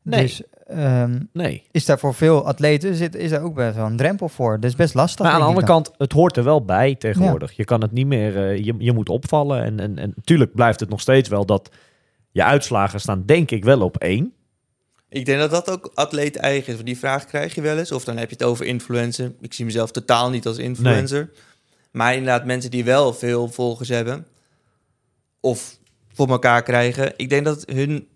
Nee. Dus ehm, Nee. is daar voor veel atleten zit, is daar ook best wel een drempel voor. Dat is best lastig. Maar aan de andere kant, het hoort er wel bij tegenwoordig. Je kan het niet meer, eh, je, je moet opvallen. En, en, en natuurlijk blijft het nog steeds wel dat je uitslagen staan, denk ik, wel op één. Ik denk dat dat ook atleet eigen is. Want die vraag krijg je wel eens. Of dan heb je het over influencer. Ik zie mezelf totaal niet als influencer. Maar inderdaad, mensen die wel veel volgers hebben. Of voor elkaar krijgen. Ik denk dat hun...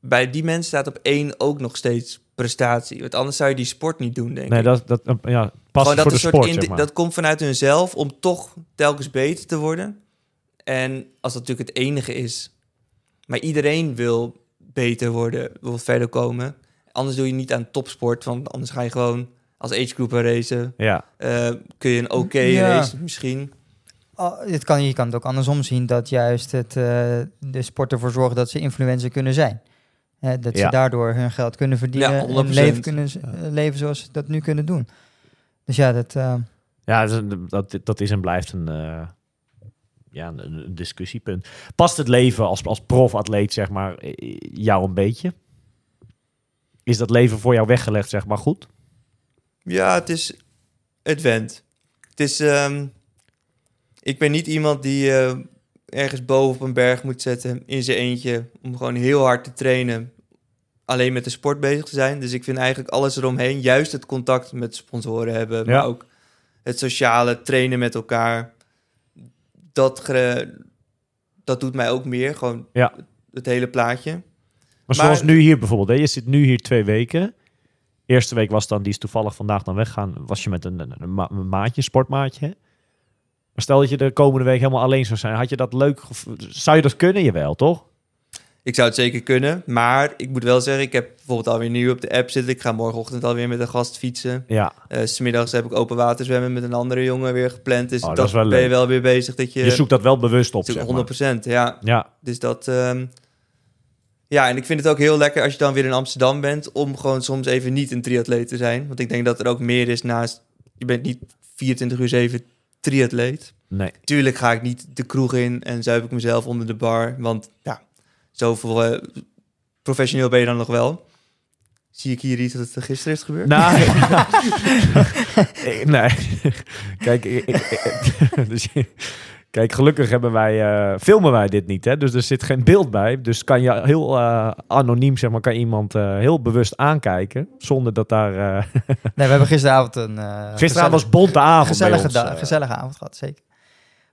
Bij die mensen staat op één ook nog steeds prestatie. Want anders zou je die sport niet doen, denk Nee, ik. dat, dat, eh, ja, past Gewoon dat voor de een soort sport, zeg maar. Dat komt vanuit hunzelf om toch telkens beter te worden. En als dat natuurlijk het enige is. Maar iedereen wil beter worden, wil verder komen. Anders doe je niet aan topsport, want anders ga je gewoon als age grouper racen. Ja, Eh, kun je een oké Ja. race misschien. Oh, het kan, je kan het ook andersom zien dat juist het, eh, de sport ervoor zorgt dat ze influencer kunnen zijn. Hè, dat Ja. ze daardoor hun geld kunnen verdienen Ja, en 100%. leven, kunnen, eh, leven zoals ze dat nu kunnen doen. Dus ja, dat, eh, ja dat, is- dat, dat is en blijft een, eh, ja, een, een discussiepunt. Past het leven als, als profatleet, zeg maar, eh, jou een beetje? Is dat leven voor jou weggelegd, zeg maar, goed? Ja, het is... Het went. Het is... ehm, ik ben niet iemand die eh, ergens boven op een berg moet zetten in zijn eentje... om gewoon heel hard te trainen, alleen met de sport bezig te zijn. Dus ik vind eigenlijk alles eromheen, juist het contact met sponsoren hebben... Ja. maar ook het sociale, trainen met elkaar... Dat, dat doet mij ook meer, gewoon Ja. het hele plaatje. Maar, Maar- zoals nu hier bijvoorbeeld. Hè? Je zit nu hier twee weken. Eerste week was dan, die is toevallig vandaag dan weggaan. Was je met een, een, een ma- een maatje, een sportmaatje. Maar stel dat je de komende week helemaal alleen zou zijn. Had je dat leuk? Zou je dat kunnen? Jawel, toch? Ik zou het zeker kunnen, maar ik moet wel zeggen, ik heb bijvoorbeeld alweer nu op de app zitten. Ik ga morgenochtend alweer met een gast fietsen. Ja. S Smiddags heb ik open water zwemmen met een andere jongen weer gepland. Dus Oh, dat dat, is wel ben je wel weer bezig dat je... Je zoekt dat wel bewust op, zeg maar. 100%, ja. Ja, Dus dat... ehm, ja, en ik vind het ook heel lekker als je dan weer in Amsterdam bent... om gewoon soms even niet een triatleet te zijn. Want ik denk dat er ook meer is naast... Je bent niet 24 uur 7 triatleet. nee. Tuurlijk ga ik niet de kroeg in en zuip ik mezelf onder de bar. Want ja, zoveel eh, professioneel ben je dan nog wel. Zie ik hier iets dat het gisteren is gebeurd? Nou, nee. Kijk, ik- ik- dus, kijk, gelukkig hebben wij, eh, filmen wij dit niet, hè? dus er zit geen beeld bij. Dus kan je heel eh, anoniem, zeg maar, kan iemand eh, heel bewust aankijken, zonder dat daar... nee, we hebben gisteravond een Gisteravond was bonte avond gezellige, ons, gezellige avond gehad, zeker.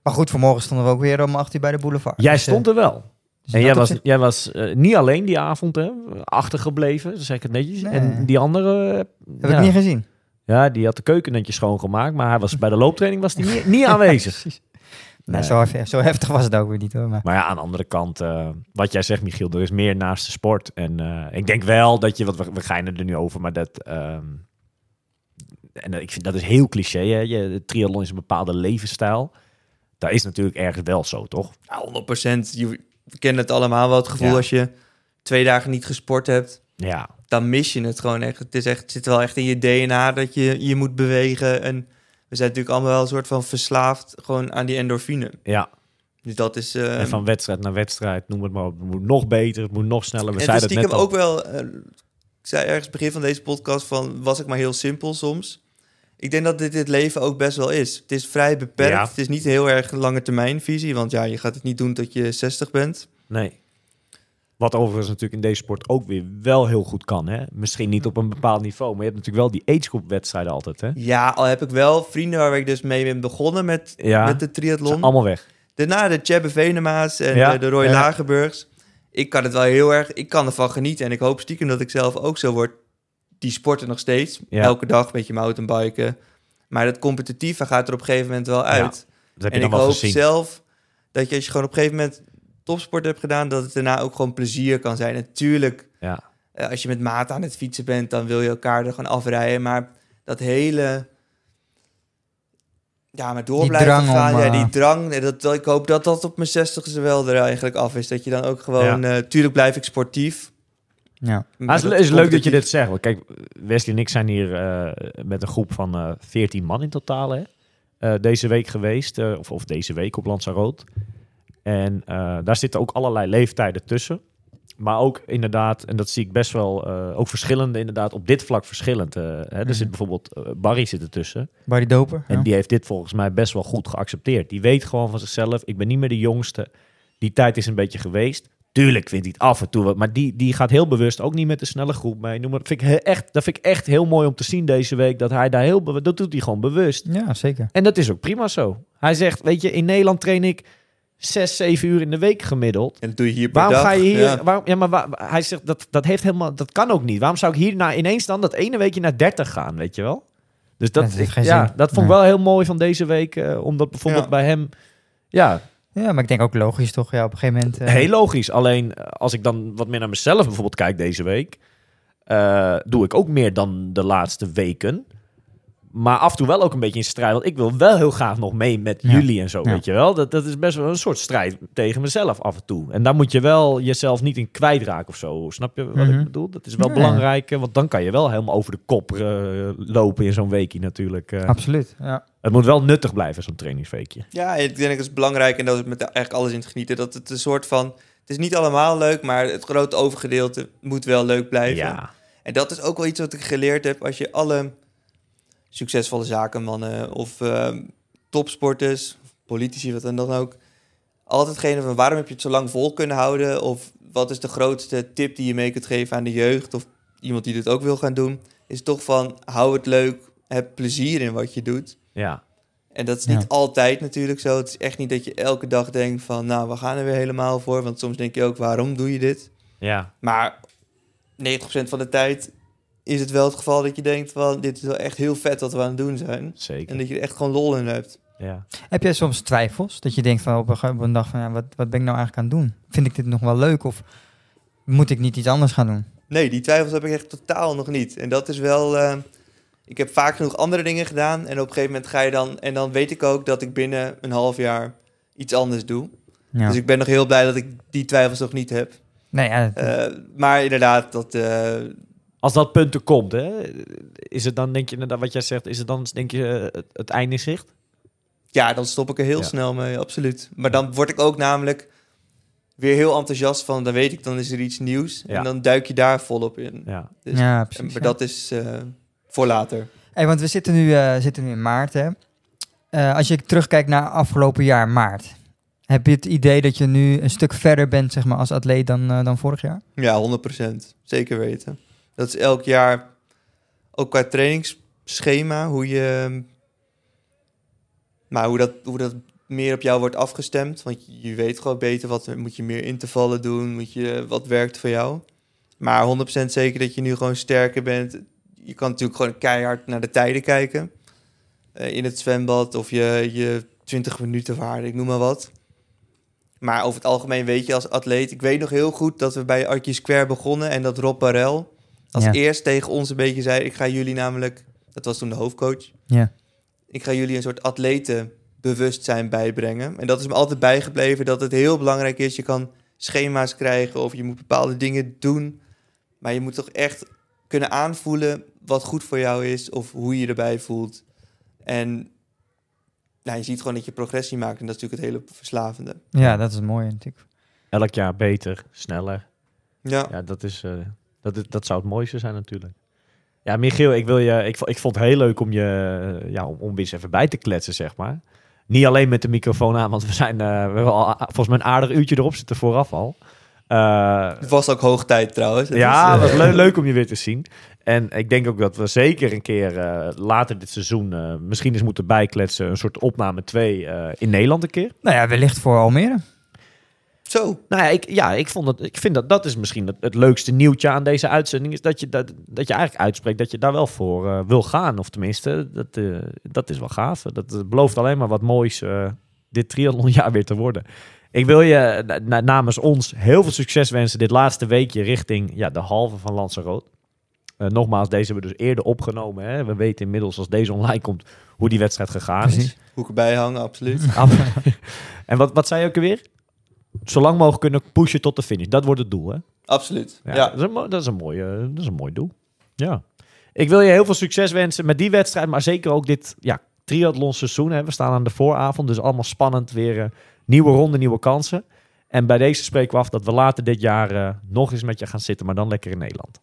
Maar goed, vanmorgen stonden we ook weer om 8 uur bij de boulevard. Jij Dus, stond er wel. dus En jij was, jij was niet alleen die avond hè, achtergebleven, zeg ik het netjes. Nee. En die andere... Heb ja. ik niet gezien. Ja, die had de keuken netjes schoongemaakt, maar hij was, bij de looptraining was hij niet, niet aanwezig. Nee. Nou, zo, hef- zo heftig was het ook weer niet hoor. Maar, Maar ja, aan de andere kant, eh, wat jij zegt, Michiel, er is meer naast de sport. En eh, ik denk wel dat je, wat we, we geinen er nu over, maar dat. ehm, en ik vind dat is heel cliché. Hè? Je, triathlon is een bepaalde levensstijl. Dat is natuurlijk ergens wel zo, toch? Ja, 100%. Je, we kennen het allemaal wel, het gevoel Ja. als je twee dagen niet gesport hebt. Ja, Dan mis je het gewoon echt. Het, is echt, het zit wel echt in je DNA dat je je moet bewegen. En we zijn natuurlijk allemaal wel een soort van verslaafd gewoon aan die endorfine. ja. Dus dat is... eh, en van wedstrijd naar wedstrijd, noem het maar op. Het moet nog beter, het moet nog sneller. We en zeiden het het net al. ook wel... eh, ik zei ergens begin van deze podcast van... was ik maar heel simpel soms. Ik denk dat dit het leven ook best wel is. Het is vrij beperkt. Ja. Het is niet heel erg lange termijn visie. Want ja, je gaat het niet doen tot je 60 bent. Nee. Wat overigens natuurlijk in deze sport ook weer wel heel goed kan. Hè? Misschien niet op een bepaald niveau, maar je hebt natuurlijk wel die agegroep wedstrijden altijd. Hè? Ja, al heb ik wel vrienden waar ik dus mee ben begonnen met, Ja. met de triathlon. allemaal weg. Daarna de Tjebbe Venema's en Ja, de, de Roy ja. Lagerburgs. Ik kan het wel heel erg... Ik kan ervan genieten. En ik hoop stiekem dat ik zelf ook zo word. Die sporten nog steeds. Ja. Elke dag een beetje mountainbiken. Maar dat competitieve gaat er op een gegeven moment wel uit. Je en ik wel hoop gezien. zelf dat je als je gewoon op een gegeven moment topsport hebt gedaan... dat het daarna ook gewoon plezier kan zijn. Natuurlijk, Ja. eh, als je met maat aan het fietsen bent... dan wil je elkaar er gewoon afrijden. Maar dat hele... Ja, maar door Die blijven drang gaan. om, ja, die drang. eh, Dat, ik hoop dat dat op mijn zestigste wel er eigenlijk af is. Dat je dan ook gewoon... eh tuurlijk blijf ik sportief. ja. Maar het is, leuk dat je dit zegt. Want kijk, Wesley en ik zijn hier eh, met een groep van eh 14 man in totaal hè? Eh, deze week geweest. eh, of, of deze week op Lanzarote. En eh, daar zitten ook allerlei leeftijden tussen. Maar ook inderdaad, en dat zie ik best wel, eh, ook verschillende inderdaad, op dit vlak verschillend. eh, hè? Er Mhm. zit bijvoorbeeld, eh, Barry zit ertussen. Barry Doper. En ja. die heeft dit volgens mij best wel goed geaccepteerd. Die weet gewoon van zichzelf, ik ben niet meer de jongste. Die tijd is een beetje geweest. Tuurlijk vindt hij het af en toe wat. Maar die, die gaat heel bewust ook niet met de snelle groep mee. Noem maar, dat, vind ik echt, dat vind ik echt heel mooi om te zien deze week. Dat hij daar heel bewust... Dat doet hij gewoon bewust. ja, zeker. En dat is ook prima zo. Hij zegt, weet je, in Nederland train ik zes, zeven uur in de week gemiddeld. En doe je hier per Waarom dag. ga je hier... Ja. Waarom, ja, maar waar- hij zegt, dat, dat heeft helemaal... Dat kan ook niet. Waarom zou ik hier nou ineens dan dat ene weekje naar 30 gaan, weet je wel? Dus dat, Ja, dat ik- ja, vond ik Nee. wel heel mooi van deze week. eh, omdat bijvoorbeeld Ja. bij hem... Ja, Ja, maar ik denk ook logisch toch? Ja, op een gegeven moment... eh, heel logisch. Alleen eh, als ik dan wat meer naar mezelf bijvoorbeeld kijk deze week... eh, doe ik ook meer dan de laatste weken. Maar af en toe wel ook een beetje in strijd. Want ik wil wel heel graag nog mee met Ja. jullie en zo, Ja. weet je wel. Dat, dat is best wel een soort strijd tegen mezelf af en toe. En daar moet je wel jezelf niet in kwijtraken of zo. Snap je wat Mhm. ik bedoel? Dat is wel Ja. belangrijk. eh, Want dan kan je wel helemaal over de kop eh, lopen in zo'n weekje natuurlijk. eh. Absoluut, ja. het moet wel nuttig blijven, zo'n trainingsweekje. Ja, ik denk dat het belangrijk en dat is met eigenlijk alles in het genieten. Dat het een soort van... Het is niet allemaal leuk, maar het grote overgedeelte moet wel leuk blijven. Ja, En dat is ook wel iets wat ik geleerd heb. Als je alle succesvolle zakenmannen of ehm, topsporters, politici, wat dan dan ook... Altijd gene van waarom heb je het zo lang vol kunnen houden? Of wat is de grootste tip die je mee kunt geven aan de jeugd? Of iemand die dit ook wil gaan doen? Is toch van, hou het leuk, heb plezier in wat je doet. ja. En dat is Ja. niet altijd natuurlijk zo. Het is echt niet dat je elke dag denkt van... nou, we gaan er weer helemaal voor. Want soms denk je ook, waarom doe je dit? ja. Maar 90% van de tijd is het wel het geval dat je denkt van... dit is wel echt heel vet wat we aan het doen zijn. Zeker. En dat je er echt gewoon lol in hebt. Ja. Heb jij soms twijfels? Dat je denkt van op een, op een dag van... Ja, wat, wat ben ik nou eigenlijk aan het doen? Vind ik dit nog wel leuk? Of moet ik niet iets anders gaan doen? Nee, die twijfels heb ik echt totaal nog niet. En dat is wel... eh, ik heb vaak genoeg andere dingen gedaan. En op een gegeven moment ga je dan... En dan weet ik ook dat ik binnen een half jaar iets anders doe. Ja. Dus ik ben nog heel blij dat ik die twijfels nog niet heb. nee, ja, dat- Eh, maar inderdaad, dat... eh, Als dat punt er komt, hè, is het dan, denk je, inderdaad, wat jij zegt, is het dan, denk je, het, het einde in zicht? Ja, dan stop ik er heel Ja. snel mee, absoluut. Maar dan word ik ook namelijk weer heel enthousiast van, dan weet ik, dan is er iets nieuws. Ja. En dan duik je daar volop in. Ja. Dus, ja, en- precies. maar ja. dat is eh, voor later. Hey, want we zitten nu, eh, zitten nu in maart, hè? Eh, als je terugkijkt naar afgelopen jaar maart... Heb je het idee dat je nu een stuk verder bent zeg maar, als atleet dan, dan vorig jaar? Ja, 100%. Zeker weten. Dat is elk jaar, ook qua trainingsschema, hoe je... Maar hoe dat, hoe dat meer op jou wordt afgestemd. Want je weet gewoon beter wat moet je meer intervallen doen, moet je, wat werkt voor jou. Maar 100% zeker dat je nu gewoon sterker bent. je kan natuurlijk gewoon keihard naar de tijden kijken. Eh, in het zwembad of je, je 20 minuten waarde, ik noem maar wat. Maar over het algemeen weet je als atleet... Ik weet nog heel goed dat we bij Archie Square begonnen... en dat Rob Barel als Ja. eerst tegen ons een beetje zei... ik ga jullie namelijk... Dat was toen de hoofdcoach. Ja. Ik ga jullie een soort atletenbewustzijn bijbrengen. En dat is me altijd bijgebleven dat het heel belangrijk is. Je kan schema's krijgen of je moet bepaalde dingen doen. Maar je moet toch echt kunnen aanvoelen wat goed voor jou is of hoe je je erbij voelt. En nou, je ziet gewoon dat je progressie maakt en dat is natuurlijk het hele verslavende. ja, dat is het mooie natuurlijk. Elk jaar beter, sneller. Ja, Ja, dat, is, eh, dat, dat zou het mooiste zijn natuurlijk. Ja, Michiel, ik, wil je, ik, ik vond het heel leuk om je eh, ja, om, om weer eens even bij te kletsen, zeg maar. Niet alleen met de microfoon aan, want we, zijn, eh, we hebben al volgens mij een aardig uurtje erop zitten vooraf al. Eh, het was ook hoog tijd trouwens. Het ja, is, het was leu- leuk om je weer te zien. En ik denk ook dat we zeker een keer eh, later dit seizoen eh, misschien eens moeten bijkletsen. Een soort opname 2 eh, in Nederland een keer. Nou ja, wellicht voor Almere. Zo, Nou ja, ik, ja, ik, vond dat, ik vind dat dat is misschien het, het leukste nieuwtje aan deze uitzending. Is dat je, dat, dat je eigenlijk uitspreekt dat je daar wel voor eh, wil gaan. Of tenminste, dat, eh, dat is wel gaaf. Dat belooft alleen maar wat moois eh, dit triathlonjaar weer te worden. Ik wil je na- na- namens ons heel veel succes wensen dit laatste weekje richting ja, de halve van Lanzarote. Eh nogmaals, deze hebben we dus eerder opgenomen. Hè. We weten inmiddels als deze online komt hoe die wedstrijd gegaan is. Hoeken bijhangen, absoluut. en wat, wat zei je ook alweer? Zo lang mogelijk kunnen pushen tot de finish. Dat wordt het doel, hè? Absoluut. Ja, Ja. Dat, is een, dat, is een mooie, dat is een mooi doel. Ja. Ik wil je heel veel succes wensen met die wedstrijd, maar zeker ook dit ja, triathlon seizoen. Hè. We staan aan de vooravond, dus allemaal spannend. Weer eh, nieuwe ronde, nieuwe kansen. En bij deze spreken we af dat we later dit jaar eh, nog eens met je gaan zitten, maar dan lekker in Nederland.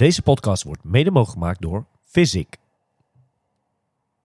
Deze podcast wordt mede mogelijk gemaakt door Physic.